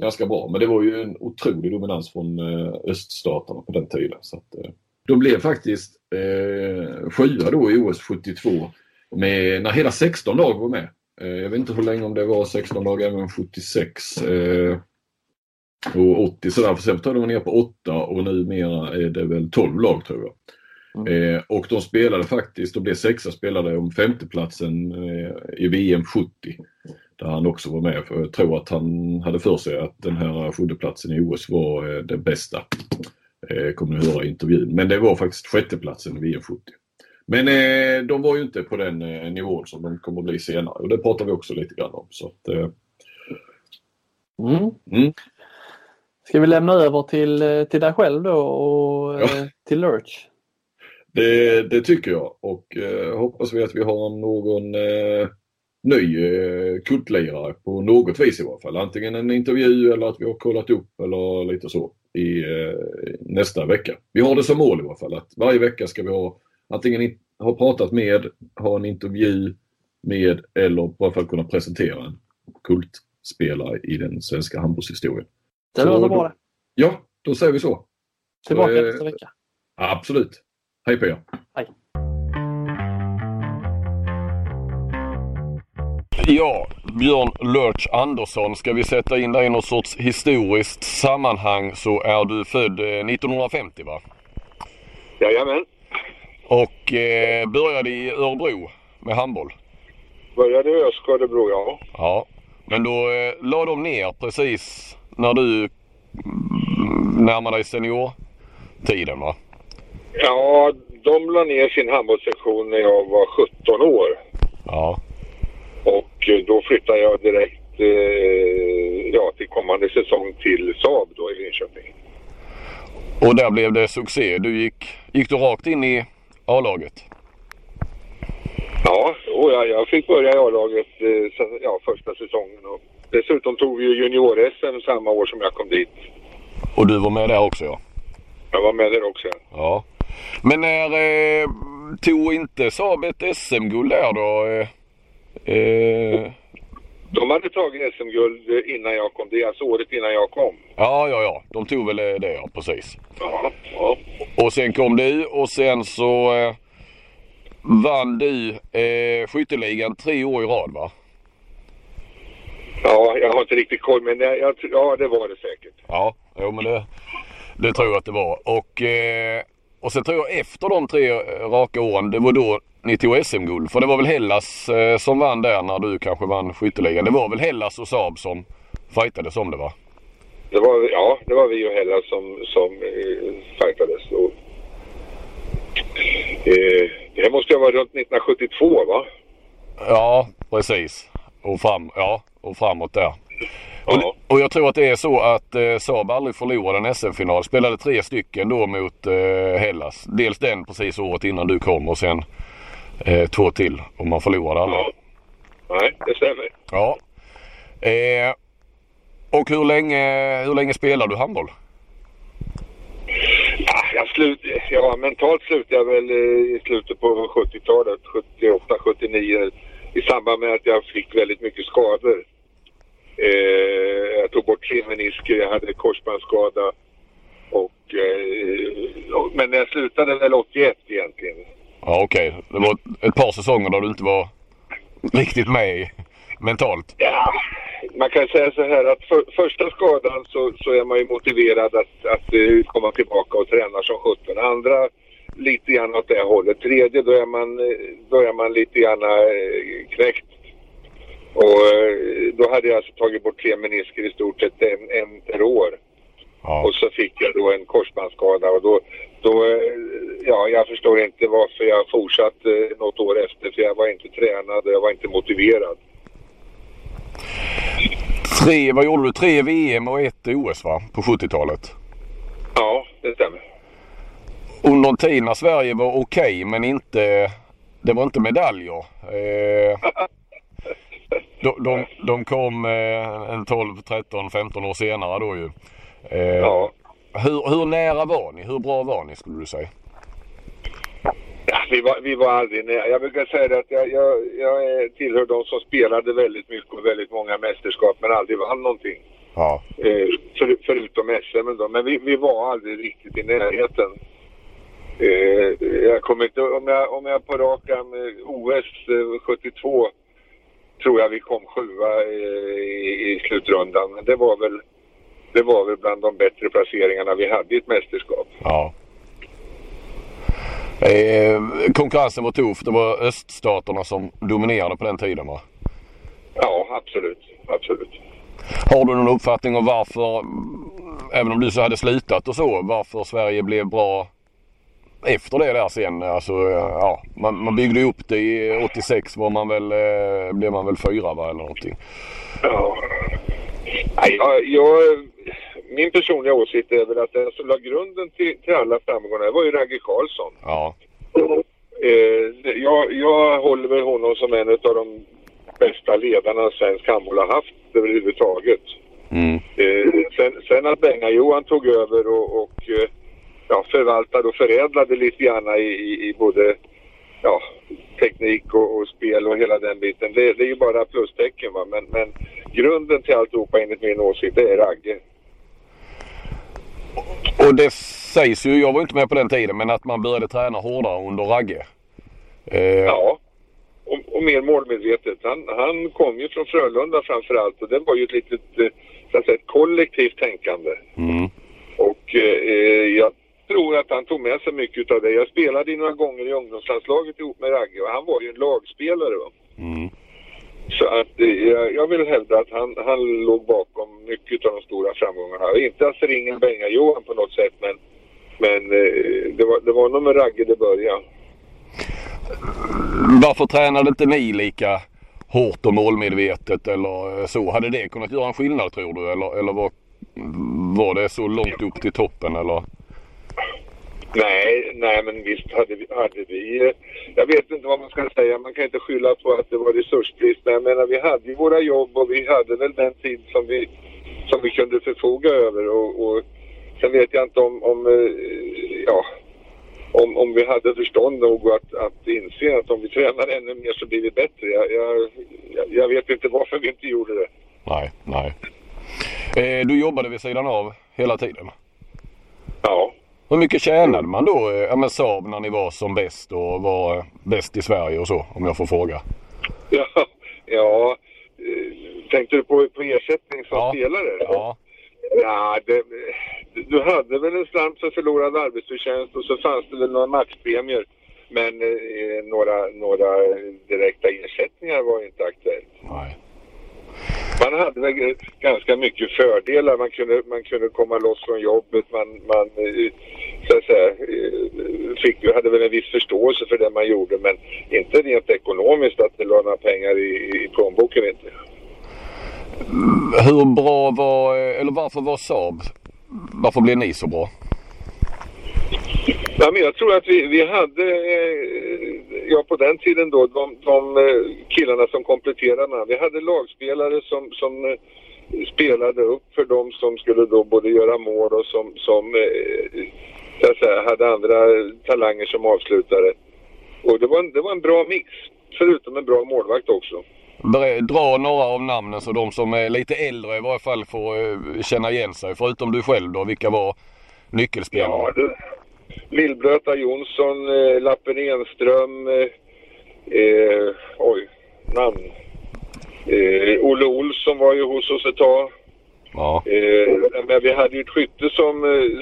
ganska bra. Men det var ju en otrolig dominans från eh, öststaterna på den tiden. Så att, eh, de blev faktiskt eh, sjua då i OS 72 med, när hela 16 lag var med. Eh, jag vet inte hur länge om det var 16 lag även 76 eh, och 80 sådär. För sen tar de ner på 8 och numera är det väl 12 lag tror jag. Mm. Eh, och de spelade faktiskt, och blev sexa spelade om femteplatsen eh, i VM 70. Där han också var med. För jag tror att han hade för sig att den här sjundeplatsen i OS var eh, det bästa. Eh, kommer ni höra i intervjun. Men det var faktiskt sjätteplatsen i VM 70. Men eh, de var ju inte på den eh, nivån som de kommer att bli senare och det pratar vi också lite grann om. Så att, eh... mm. Mm. Ska vi lämna över till, till dig själv då och ja. Till Lurch? Det, det, tycker jag och hoppas vi att vi har någon ny eh, kultlirare på något vis i alla fall. Antingen en intervju eller att vi har kollat upp eller lite så i eh, nästa vecka. Vi har det som mål i alla fall att varje vecka ska vi ha antingen ha pratat med, ha en intervju med eller i alla fall kunna presentera en kultspelare i den svenska handbollshistorien. Det låter bra det. Ja, då säger vi så. Tillbaka eh, nästa vecka. Absolut. Hej på er. Ja, Björn Lurch Andersson. Ska vi sätta in dig i något sorts historiskt sammanhang så är du född 1950 eh, va? Jajamän. Och eh, började i Örebro med handboll. Började i ÖSK Örebro ja. Ja. Men då eh, la de ner precis när du mm, närmade dig seniortiden va? Ja, de la ner sin handbollssektion när jag var 17 år. Ja. Och eh, då flyttade jag direkt eh, ja, till kommande säsong till Saab då i Linköping. Och där blev det succé. Du gick, gick du rakt in i A-laget? Ja, och jag, jag fick börja i A-laget eh, ja, första säsongen. Och dessutom tog vi junior-SM samma år som jag kom dit. Och du var med där också ja? Jag var med där också ja. Men när eh, tog inte Saab ett SM-guld där då? Eh, eh... De hade tagit SM-guld innan jag kom. Det är alltså året innan jag kom. Ja, ja, ja. De tog väl det ja, precis. Ja, ja. Och sen kom du och sen så eh, vann du eh, skytteligan tre år i rad va? Ja, jag har inte riktigt koll men jag, jag, ja det var det säkert. Ja, jo men det, det tror jag att det var. Och, eh, och sen tror jag efter de tre raka åren, det var då ni tog SM-guld. För det var väl Hellas eh, som vann där när du kanske vann skytteligan. Det var väl Hellas och Saab som fightades om det va? Det var, ja, det var vi och Hellas som, som eh, fightades. Och, eh, det måste ha varit runt 1972 va? Ja, precis. Och, fram, ja, och framåt där. Och, och, jag tror att det är så att eh, Saab aldrig förlorade en SM-final. Spelade tre stycken då mot eh, Hellas. Dels den precis året innan du kom och sen eh, två till och man förlorade alla. Ja. Nej, det stämmer. Ja. Eh, och hur länge, hur länge spelar du handboll? Ja, jag slut, ja, mentalt slutade jag väl eh, i slutet på 70-talet, 78, 79 i samband med att jag fick väldigt mycket skador. Eh, jag tog bort tre menisker, jag hade korsbandsskada. Och, eh, men jag slutade väl 81 egentligen. Ja okej, okay. det var ett par säsonger där du inte var riktigt med mentalt. Ja, man kan säga så här att för, första skadan så, så är man ju motiverad att, att uh, komma tillbaka och träna som sjutton. Andra lite grann åt det hållet. Tredje då är man, eh, då är man lite grann uh, knäckt. Och uh, då hade jag alltså tagit bort tre menisker i stort sett en, en per år. Ja. Och så fick jag då en korsbandsskada och då, då, ja jag förstår inte varför jag fortsatte något år efter för jag var inte tränad och jag var inte motiverad. Tre, vad gjorde du? Tre VM och ett OS va? På 70-talet? Ja, det stämmer. Under en tid när Sverige var okej okay, men inte, det var inte medaljer. Eh, de, de, de, kom eh, en 12, 13, 15 år senare då ju. Eh, ja. hur, hur nära var ni? Hur bra var ni skulle du säga? vi, var, vi var aldrig nära. Jag brukar säga att jag, jag, jag tillhör de som spelade väldigt mycket och väldigt många mästerskap men aldrig vann någonting. Ja. Eh, för, förutom SM då. Men vi, vi var aldrig riktigt i närheten. Eh, jag kommer inte, om jag, om jag på rak OS eh, 72 tror jag vi kom sjua i, i slutrundan. Det var väl det var väl bland de bättre placeringarna vi hade i ett mästerskap. Ja. Eh, konkurrensen var tuff. Det var öststaterna som dominerade på den tiden va? Ja, absolut. Absolut. Har du någon uppfattning om varför, även om du så hade slutat och så, varför Sverige blev bra efter det där sen? Alltså, ja, man, man byggde upp det i 86 var man väl, eh, blev man väl fyra va, eller någonting. Ja. Nej, jag, jag, min personliga åsikt är väl att den som la grunden till, till alla framgångar var ju Ragge Karlsson. Ja. Eh, jag, jag håller väl honom som en av de bästa ledarna svensk handboll har haft överhuvudtaget. Mm. Eh, sen, sen att Benga-Johan tog över och, och eh, ja, förvaltade och förädlade lite grann i, i, i både ja, teknik och, och, spel och hela den biten. Det, det är ju bara plustecken va. Men, men grunden till alltihopa enligt min åsikt det är Ragge. Och det sägs ju, jag var inte med på den tiden, men att man började träna hårdare under Ragge. Eh... Ja, och, och, mer målmedvetet. Han, han kom ju från Frölunda framförallt och det var ju ett litet, eh, så att säga, ett kollektivt tänkande. Mm. Och eh, jag tror att han tog med sig mycket av det. Jag spelade några gånger i ungdomslandslaget ihop med Ragge och han var ju en lagspelare. Va? Mm. Så att eh, jag vill hävda att han, han låg bakom mycket av de stora framgångarna. Inte att förringa Benga-Johan på något sätt men, men eh, det, var, det var nog med Ragge det började. Varför tränade inte ni lika hårt och målmedvetet eller så? Hade det kunnat göra en skillnad tror du? Eller, eller var, var det så långt upp till toppen eller? Nej, nej men visst hade vi, hade vi, jag vet inte vad man ska säga, man kan inte skylla på att det var resursbrist, men jag menar vi hade ju våra jobb och vi hade väl den tid som vi, som vi kunde förfoga över och, och sen vet jag inte om, om ja, om, om vi hade förstånd nog att, att inse att om vi tränar ännu mer så blir vi bättre. Jag, jag, jag vet inte varför vi inte gjorde det. Nej, nej. Eh, du jobbade vid sidan av hela tiden? Ja. Hur mycket tjänade man då eh, ja, med Saab när ni var som bäst och var bäst i Sverige och så, om jag får fråga? Ja, ja. tänkte du på, på ersättning som ja. spelare? Ja. Ja, det, du hade väl en slant för förlorad arbetsförtjänst och så fanns det väl några matchpremier. Men eh, några, några direkta ersättningar var inte aktuellt. Nej. Man hade väl ganska mycket fördelar. Man kunde, man kunde komma loss från jobbet. Man, man eh, så att säga, eh, fick, hade väl en viss förståelse för det man gjorde. Men inte rent ekonomiskt att det låg några pengar i, i plånboken inte. Hur bra var, eh, eller varför var Saab, varför blev ni så bra? Ja, men jag tror att vi, vi hade, ja på den tiden då, de, de killarna som kompletterade Vi hade lagspelare som, som spelade upp för dem som skulle då både göra mål och som, som så att säga, hade andra talanger som avslutare. Och det var, en, det var en bra mix, förutom en bra målvakt också. Dra några av namnen så de som är lite äldre i varje fall får känna igen sig. Förutom du själv då, vilka var nyckelspelarna? Ja, det, Lillblöta Jonsson, eh, Lappen Enström, eh, eh, oj, namn. Eh, Olle Olsson var ju hos oss ett tag. Ja. Eh, men vi hade ju ett skytte som,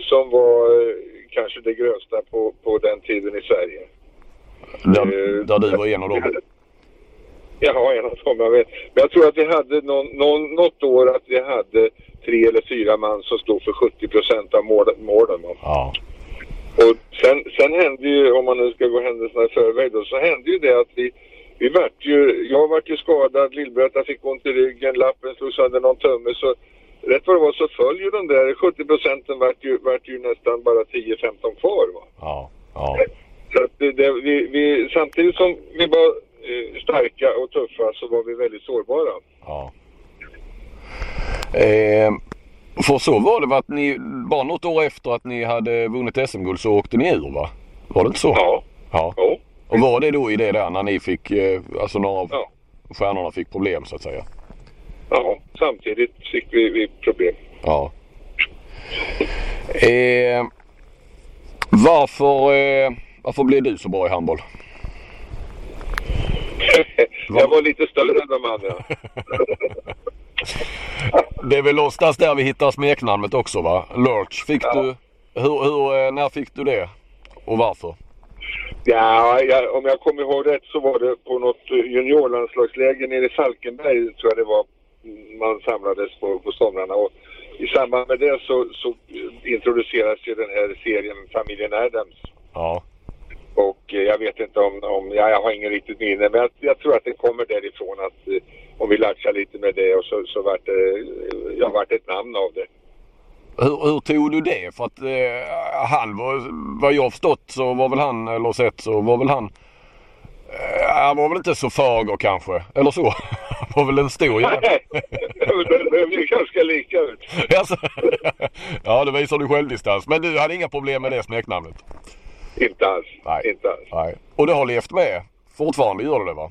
som var eh, kanske det grövsta på, på den tiden i Sverige. Där, där du var en av dem? Ja, en av dem. Jag vet. Men jag tror att vi hade någon, någon, något år att vi hade tre eller fyra man som stod för 70 procent av målen. målen ja. Och sen, sen hände ju, om man nu ska gå händelserna i förväg då, så hände ju det att vi, vi vart ju, jag vart ju skadad, Lillbröta fick ont i ryggen, Lappen slog sönder någon tumme så rätt vad det var så föll ju de där 70 procenten vart ju, vart ju nästan bara 10-15 kvar va. Ja, ja. Så att det, det, vi, vi, samtidigt som vi var eh, starka och tuffa så var vi väldigt sårbara. Ja. Eh, för så var det att ni, bara något år efter att ni hade vunnit SM-guld så åkte ni ur va? Var det inte så? Ja. Ja. ja. Och var det då i det där när ni fick, eh, alltså några av Ja. stjärnorna fick problem så att säga? Ja, samtidigt fick vi, vi problem. Ja. Eh, varför, eh, varför blev du så bra i handboll? Jag var lite större än de andra. Det är väl någonstans där vi hittar smeknamnet också va? Lurch. Fick Ja. du, hur, hur, eh, när fick du det? Och varför? Ja, jag, om jag kommer ihåg rätt så var det på något eh, juniorlandslagsläger nere i Falkenberg tror jag det var mm, man samlades på, på somrarna. Och I samband med det så, så eh, introduceras ju den här serien Familjen Adams. Ja. Och eh, jag vet inte om, om ja, jag har ingen riktigt minne men jag, jag tror att det kommer därifrån att eh, om vi latchar lite med det och så, så vart det, eh, ja, vart ett namn av det. Hur, hur tog du det? För att eh, han var, vad jag förstått så var väl han, eller sett så var väl han, eh, han var väl inte så fager kanske, eller så? Var väl en stor jävel. det blir ganska lika ut. Ja, det visar du självdistans. Men du hade inga problem med det smeknamnet? Inte alls. Nej. Inte alls. Nej. Och det har levt med? Fortfarande gör du det va?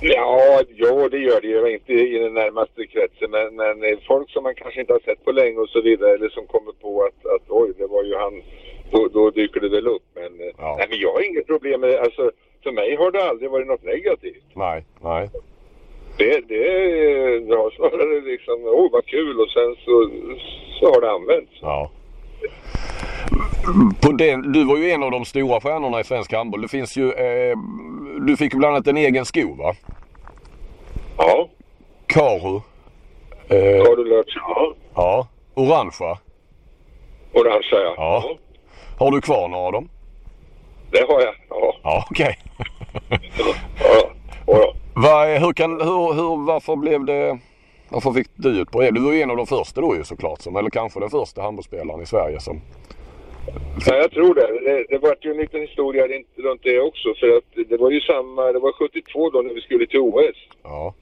Ja, ja, det gör det ju. Inte i den närmaste kretsen, men, men folk som man kanske inte har sett på länge och så vidare, eller som kommer på att, att oj, det var ju han, då, då dyker det väl upp. Men, eh, Ja. nej, men jag har inget problem med det. Alltså, för mig har det aldrig varit något negativt. Nej, nej. Det, det, det har snarare liksom, åh vad kul och sen så, så har det använts. Ja. På den, du var ju en av de stora stjärnorna i svensk handboll. Det finns ju, eh, du fick bland annat en egen sko va? Ja, Karu. Eh, lärt sig? Ja, ja. Orangea. orangea ja. Ja. Har du kvar några av dem? Det har jag. Ja, Ja, okej. ja, ja. hur kan, hur, hur, varför blev det, varför fick du ut brev? Du var ju en av de första då ju såklart. Som, eller kanske den första handbollsspelaren i Sverige som... Ja, jag tror det. Det, det var ju en liten historia runt- det också. För att det var ju samma, det var 72 då när vi skulle till OS. Ja.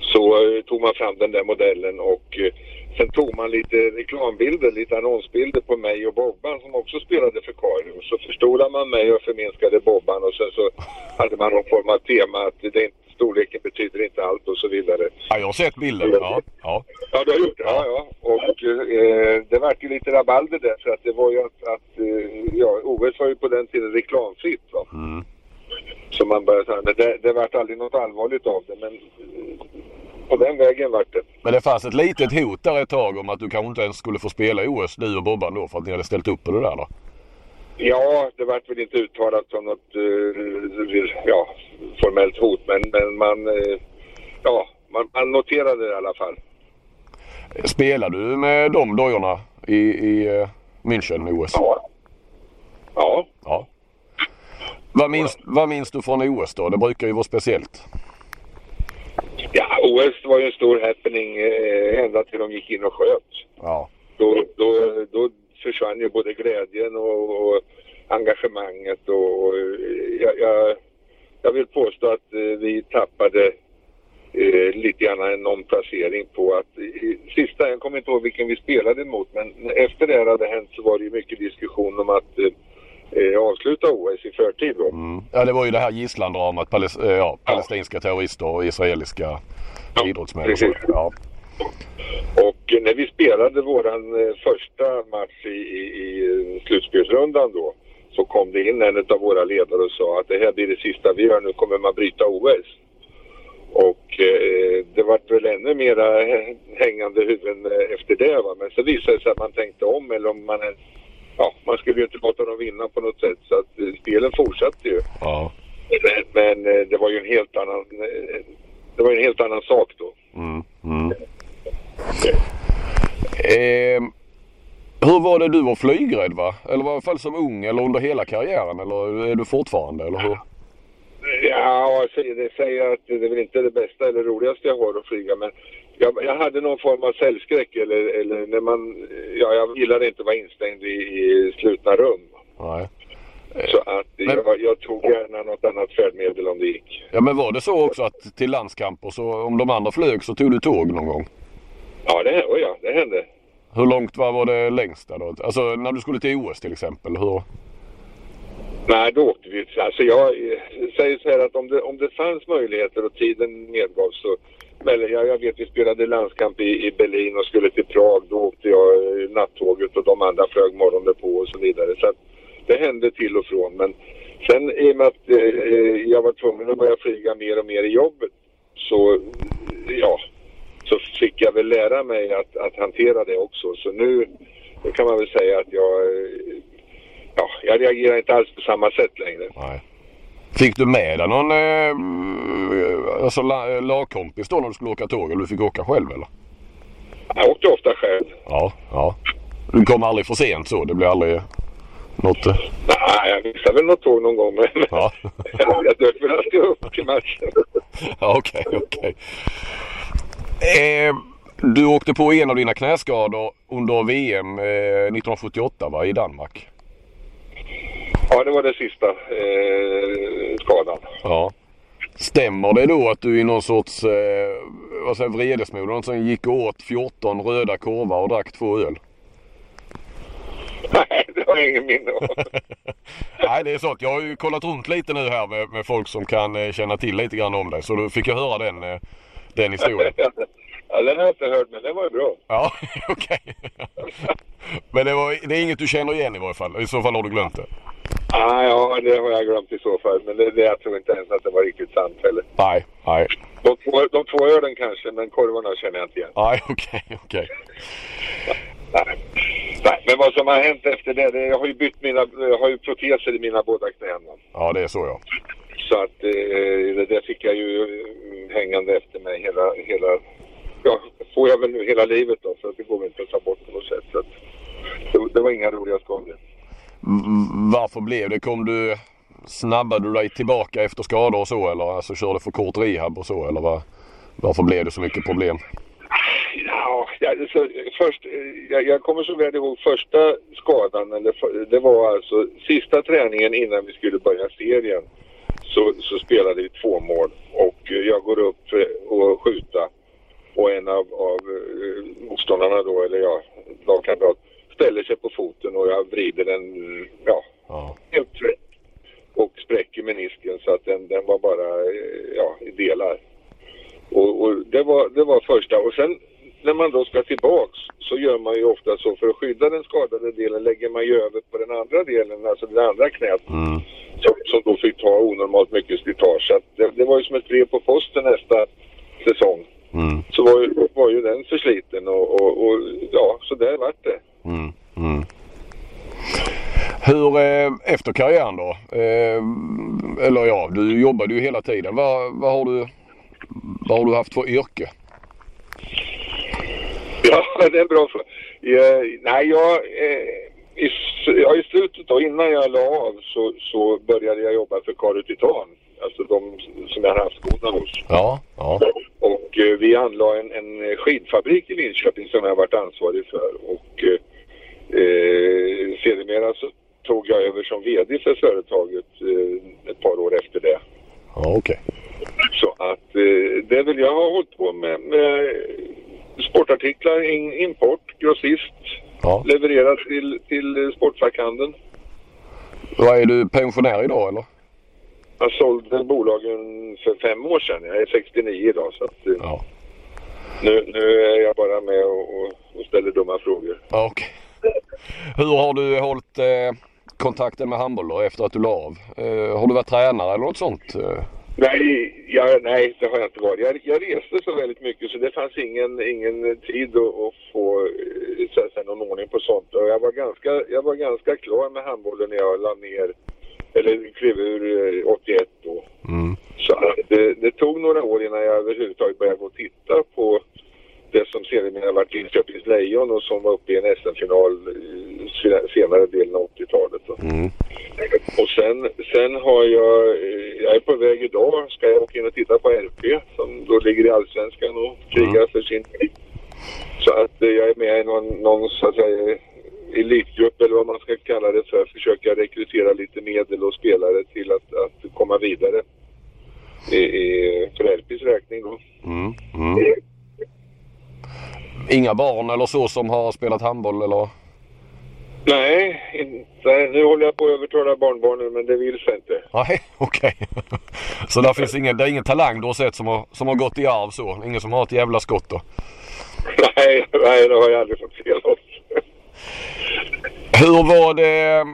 Så eh, tog man fram den där modellen och eh, sen tog man lite reklambilder, lite annonsbilder på mig och Bobban som också spelade för Karin. Så förstorade man mig och förminskade Bobban och sen så hade man någon form av tema att det inte, storleken betyder inte allt och så vidare. ja, jag har sett bilden. Ja, ja. Ja, du har gjort det? Ja, ja. Och eh, det vart ju lite rabalder där för att det var ju att, att eh, ja, OS var ju på den tiden reklamfritt va. Mm. Så man började säga, det, det vart aldrig något allvarligt av det men eh, på den vägen vart det. Men det fanns ett litet hot där ett tag om att du kanske inte ens skulle få spela i OS, du och Bobban då, för att ni hade ställt upp på det där då. Ja, det vart väl inte uttalat som något eh, ja, formellt hot men, men man, eh, ja, man, man noterade det i alla fall. Spelar du med de dojorna i, i eh, München i OS? Ja. Ja. Ja. Vad minns, vad minns du från OS då? Det brukar ju vara speciellt. Ja, OS var ju en stor happening eh, ända till de gick in och sköt. Ja. Då, då, då försvann ju både glädjen och, och engagemanget och, och eh, jag, jag, jag vill påstå att eh, vi tappade eh, lite grann en omplacering på att i, sista, jag kommer inte ihåg vilken vi spelade emot men efter det här hade hänt så var det ju mycket diskussion om att eh, eh, avsluta OS i förtid då. Mm. Ja, det var ju det här gisslandramat. Paläst, eh, ja, palestinska terrorister och israeliska Ja, idrottsmän. och. Ja. Och när vi spelade våran eh, första match i, i, i slutspelsrundan då så kom det in en av våra ledare och sa att det här blir det sista vi gör, nu kommer man bryta OS. Och eh, det var väl ännu mera hä- hängande huvuden eh, efter det va. Men så visade det sig att man tänkte om eller om man Ja, man skulle ju inte låta dem vinna på något sätt så att eh, spelen fortsatte ju. Ja. Men, men det var ju en helt annan det var ju en helt annan sak då. Mm. Mm. Eh, hur var det du var flygrädd va? Eller var i alla fall som ung eller under hela karriären eller är du fortfarande eller hur? Ja, alltså, det säger att det är väl inte det bästa eller roligaste jag har att flyga men jag, jag hade någon form av cellskräck eller, eller när man, ja jag gillade inte att vara instängd i, i slutna rum. Nej. Så att Men- jag, jag tog gärna något annat färdmedel om det gick. Ja men var det så också att till landskamper så om de andra flög så tog du tåg någon gång? Ja, det, oh ja, det hände. Hur långt var, var det längsta då? Alltså när du skulle till OS till exempel. Hur? Nej, då åkte vi. Alltså jag eh, säger så här att om det, om det fanns möjligheter och tiden medgav så men jag, jag vet vi spelade landskamp i, i Berlin och skulle till Prag. Då åkte jag eh, nattåget och de andra flög morgonen på och så vidare. Så att det hände till och från. Men Sen i och med att eh, jag var tvungen att börja flyga mer och mer i jobbet så, ja, så fick jag väl lära mig att, att hantera det också. Så nu kan man väl säga att jag, ja, jag reagerar inte alls på samma sätt längre. Nej. Fick du med dig någon eh, alltså, la, lagkompis då när du skulle åka tåg eller du fick åka själv eller? Jag åkte ofta själv. Ja, ja. Du kom aldrig för sent så? Det blev aldrig något? eh, Nej, jag missade väl något tåg någon gång men Ja. jag dök väl alltid upp till matchen. Okej, okej. Eh, du åkte på en av dina knäskador under VM eh, 1978 va, i Danmark? Ja, det var det sista eh, skadan. Ja. Stämmer det då att du i någon sorts eh, vad säger, vredesmod som gick åt 14 röda korvar och drack två öl? Nej, det har jag ingen minne av. Nej det är så att jag har ju kollat runt lite nu här med, med folk som kan eh, känna till lite grann om dig. Så då fick jag höra den, eh, den historien. Ja, den har jag inte hört, men den var ju bra. Ja, okej. Men det, var, det är inget du känner igen i varje fall. I så fall har du glömt det. Ah, ja, det har jag glömt i så fall. Men det, det, jag tror inte ens att det var riktigt sant heller. Nej, nej. De två, de två ölen kanske, men korvarna känner jag inte igen. Nej, okej, okej. Nej. Nej, men vad som har hänt efter det, det jag har ju bytt mina, jag har ju proteser i mina båda knän. va. Ja, det är så ja. Så att eh, det där fick jag ju eh, hängande efter mig hela, hela, ja, får jag väl nu hela livet då, för att det går inte att ta bort på något sätt. Så att, det, det var inga roliga skador. Mm, Varför blev det? Kom du, snabbade du dig tillbaka efter skador och så eller alltså körde för kort rehab och så eller vad, varför blev det så mycket problem? Ja, ja, så, först, eh, jag, jag kommer så väl ihåg första skadan, eller, det var alltså sista träningen innan vi skulle börja serien. Så, så spelade vi två mål och eh, jag går upp eh, och skjuta och en av, av eh, motståndarna då, eller ja, lagkamrat, ställer sig på foten och jag vrider den, ja, Ja. helt rätt och spräcker menisken så att den, den var bara ja, i delar. Och, och det, var, det var första. Och sen när man då ska tillbaks så gör man ju ofta så för att skydda den skadade delen lägger man ju över på den andra delen, alltså det andra knät. Mm. Som, då fick ta onormalt mycket slitage. Så att det, det var ju som ett brev på posten nästa säsong. Mm. Så var ju, var ju den försliten och, och, och ja, så där vart det. Mm. Mm. Hur eh, efter karriären då? Eh, eller ja, du jobbade ju hela tiden. Vad, vad, har du, vad har du haft för yrke? Ja, det är en bra fråga. Nej, jag, eh, i, ja, i slutet då, innan jag la av så, så började jag jobba för Caru Titan. Alltså de som jag har haft skorna hos. Ja, ja. Och eh, vi anlade en, en skidfabrik i Linköping som jag varit ansvarig för. Och eh, eh, sedermera så tog jag över som VD för företaget eh, ett par år efter det. Ja, okej. Så att eh, det vill jag ha hållit på med, med sportartiklar, in, import, grossist, Ja. levererat till, till Sportfackhandeln. Vad är du pensionär idag eller? Jag sålde bolagen för fem år sedan. Jag är 69 idag så att, eh, Ja. nu, nu är jag bara med och, och, ställer dumma frågor. Okej. Hur har du hållit eh, kontakten med handboll då efter att du la av? Eh, har du varit tränare eller något sånt? Eh, Nej, jag, nej, det har jag inte varit. Jag, jag reste så väldigt mycket så det fanns ingen, ingen tid att, att få eh, så säga, någon ordning på sånt. Och jag, var ganska, jag var ganska klar med handbollen när jag la ner, eller klev ur eh, 81 då. mm. Så det, det tog några år innan jag överhuvudtaget började gå och titta på det som sedermera varit Linköpings Lejon och som var uppe i en SM-final senare delen av 80-talet. då. Mm. Och sen, sen har jag, eh, jag är på väg idag, ska jag åka in och titta på RP som då ligger i Allsvenskan och krigar för sin Så att eh, jag är med i någon, någon så att säga elitgrupp eller vad man ska kalla det för, försöka rekrytera lite medel och spelare till att, att komma vidare. I, i, för RPs räkning då. Mm. Mm. Inga barn eller så som har spelat handboll eller? Nej, inte. nu håller jag på att övertala barnbarnen men det vill sig inte. Nej, okej. Så där finns ingen, det är ingen talang du har sett som har, som har gått i arv så? Ingen som har ett jävla skott då? Nej, nej, det har jag aldrig fått se något. Hur var det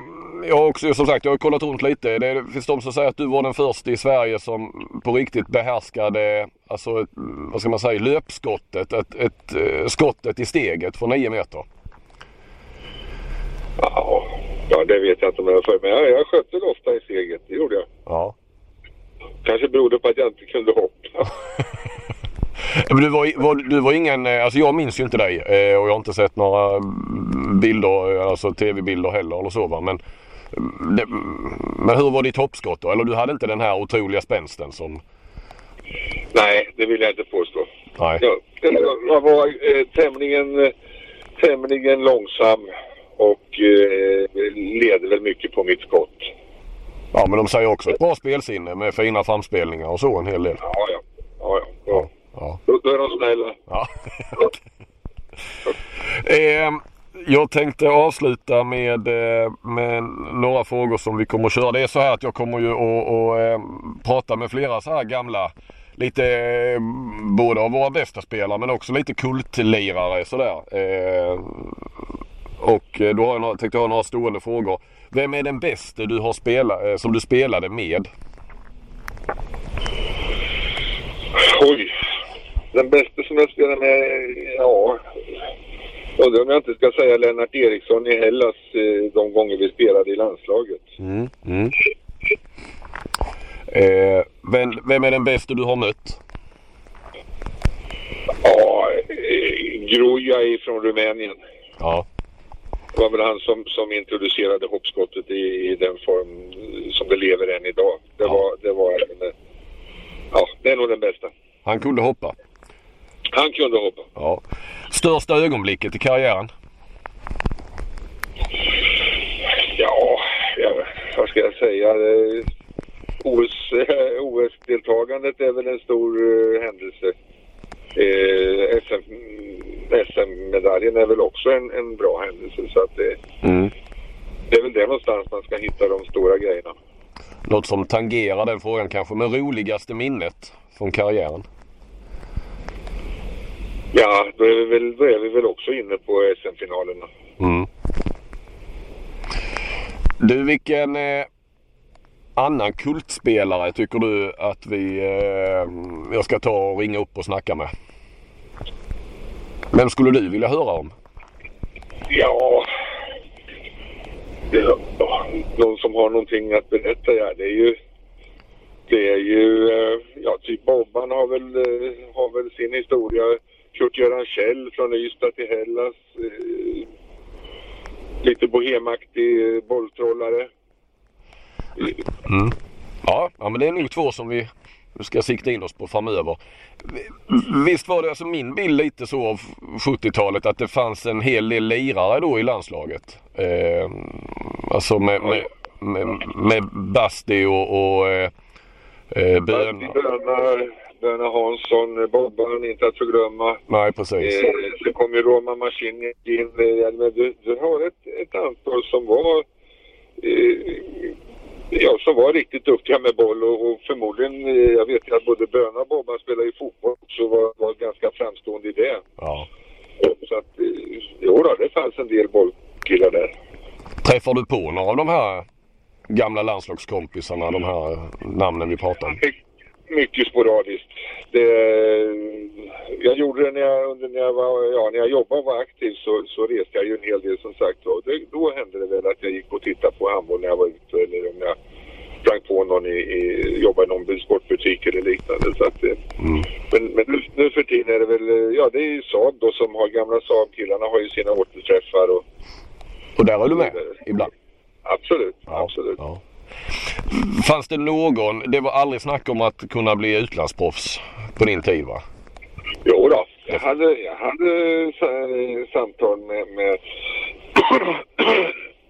jag har också som sagt jag har kollat runt lite. Det finns de som säger att du var den första i Sverige som på riktigt behärskade alltså, ett, vad ska man säga, löpskottet. Ett, ett, ett skottet i steget från 9 meter. Ja, ja, det vet jag inte om jag för mig. Jag, jag skötte det ofta i steget, det gjorde jag. Ja. Kanske berodde på att jag inte kunde hoppa. Men du var, var, du var ingen, eh, alltså jag minns ju inte dig eh, och jag har inte sett några bilder, alltså tv-bilder heller eller så va. Men, det, men hur var ditt hoppskott då? Eller du hade inte den här otroliga spänsten som... Nej, det vill jag inte påstå. Nej. Jag, jag var eh, tämligen, eh, tämligen långsam och eh, leder väl mycket på mitt skott. Ja men de säger också ett bra spelsinne med fina framspelningar och så en hel del. Ja, ja. ja, ja. ja. Ja. Då, då är de snälla. Ja. eh, jag tänkte avsluta med, eh, med några frågor som vi kommer att köra. Det är så här att jag kommer ju att, att att prata med flera så här gamla lite eh, både av våra bästa spelare men också lite kultlirare sådär. Eh, och då har jag tänkte jag ha några stående frågor. Vem är den bästa du har spelat, som du spelade med? Oj. Den bästa som jag spelade med, ja. Undrar om jag inte ska säga Lennart Eriksson i Hellas eh, de gånger vi spelade i landslaget. Mm, mm. Eh, vem, vem är den bästa du har mött? Ja, eh, Gruja från Rumänien. Ja. Det var väl han som, som introducerade hoppskottet i, i den form som det lever än idag. Det Ja. var, det var en, eh, ja, det är nog den bästa. Han kunde hoppa. Han kunde hoppa. Ja. Största ögonblicket i karriären? Ja, vad ska jag säga? Eh, OS, OS-deltagandet är väl en stor eh, händelse. Eh, SM, SM-medaljen är väl också en, en bra händelse. Så att det, Mm. det är väl där någonstans man ska hitta de stora grejerna. Något som tangerar den frågan kanske. Men roligaste minnet från karriären? Ja, då är vi väl, då är vi väl också inne på SM-finalerna. Mm. Du, vilken eh, annan kultspelare tycker du att vi eh, jag ska ta och ringa upp och snacka med? Vem skulle du vilja höra om? Ja, ja, någon som har någonting att berätta, ja, det är ju det är ju, eh, ja typ Bobban har väl, eh, har väl sin historia. Kurt-Göran Kjell från Ystad till Hellas. eh, Lite bohemaktig eh, bolltrollare. Ja, ja men det är nog två som vi ska sikta in oss på framöver. Visst var det alltså min bild lite så av 70-talet att det fanns en hel del lirare då i landslaget. Eh, alltså med, med, med, med Basti och, och eh, eh, Bön. Böna, Böna Hansson, Bobban inte att förglömma. Nej precis. Eh, så kom ju Roma Maskin in. Eh, du, du har ett, ett antal som var eh, ja, som var riktigt duktiga med boll och, och förmodligen, eh, jag vet ju att både Böna och Bobban spelar ju fotboll också var, var ganska framstående i det. Ja. Så att, eh, jo då, det fanns en del bollkillar där. Träffar du på några av de här gamla landslagskompisarna, de här namnen vi pratar om? My- Mycket sporadiskt. Det, jag gjorde det när jag, när jag, var, ja, när jag jobbade och var aktiv så, så reste jag ju en hel del som sagt. Och det, då hände det väl att jag gick och tittade på handboll när jag var ute eller om jag sprang på någon i, i jobbade i någon sportbutik eller liknande. Så att, det- Men, men nu, nu för tiden är det väl, ja det är ju Saab då som har gamla Saab-killarna har ju sina återträffar och Och där är du med ibland? absolut, absolut. Ja. Fanns det någon, det var aldrig snack om att kunna bli utlandsproffs på din tid va? Jo då, jag hade, jag hade sa- samtal med, med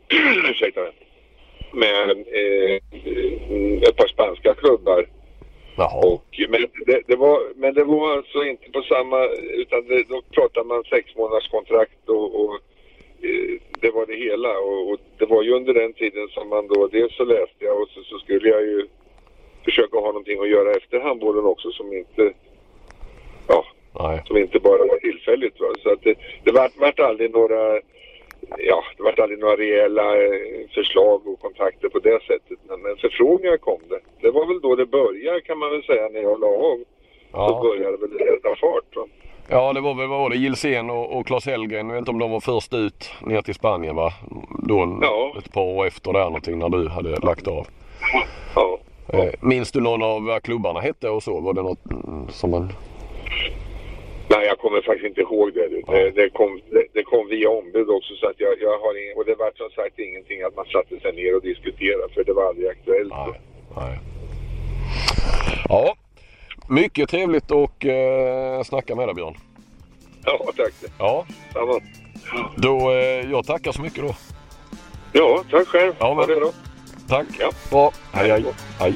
ursäkta mig, med eh, ett par spanska klubbar. Jaha. Och, men, det, det var, men det var alltså inte på samma, utan det, då pratar man sex månaders kontrakt och, och eh, det var det hela. Och, och det var ju under den tiden som man då, dels så läste jag och så, så skulle jag ju försöka ha någonting att göra efter handbollen också som inte, ja, Nej. som inte bara var tillfälligt. Va? Så att det, det vart, vart aldrig några ja, det var aldrig några rejäla eh, förslag och kontakter på det sättet. Men, förfrågningar kom det. Det var väl då det började kan man väl säga när jag la av. Då Ja, började det väl sätta fart. Va? Ja det var väl vad var det, Gilsén och, och Claes Hellgren. Jag vet inte om de var först ut ner till Spanien va? Då Ja. ett par år efter där någonting när du hade lagt av. Ja. Eh, minns du någon av vad klubbarna hette och så? Var det något mm, som man... Nej, jag kommer faktiskt inte ihåg det. Det, det, kom, det, det kom via ombud också så att jag, jag har ing, och det var som sagt ingenting att man satte sig ner och diskuterade för det var aldrig aktuellt. Nej. Nej. Ja, mycket trevligt att eh, snacka med dig Björn. Ja, tack. Ja, Samma. då eh, jag tackar så mycket då. Ja, tack själv. Ja, men- Ha det bra. Tack. Ja. Bra. Hej hej. Hej.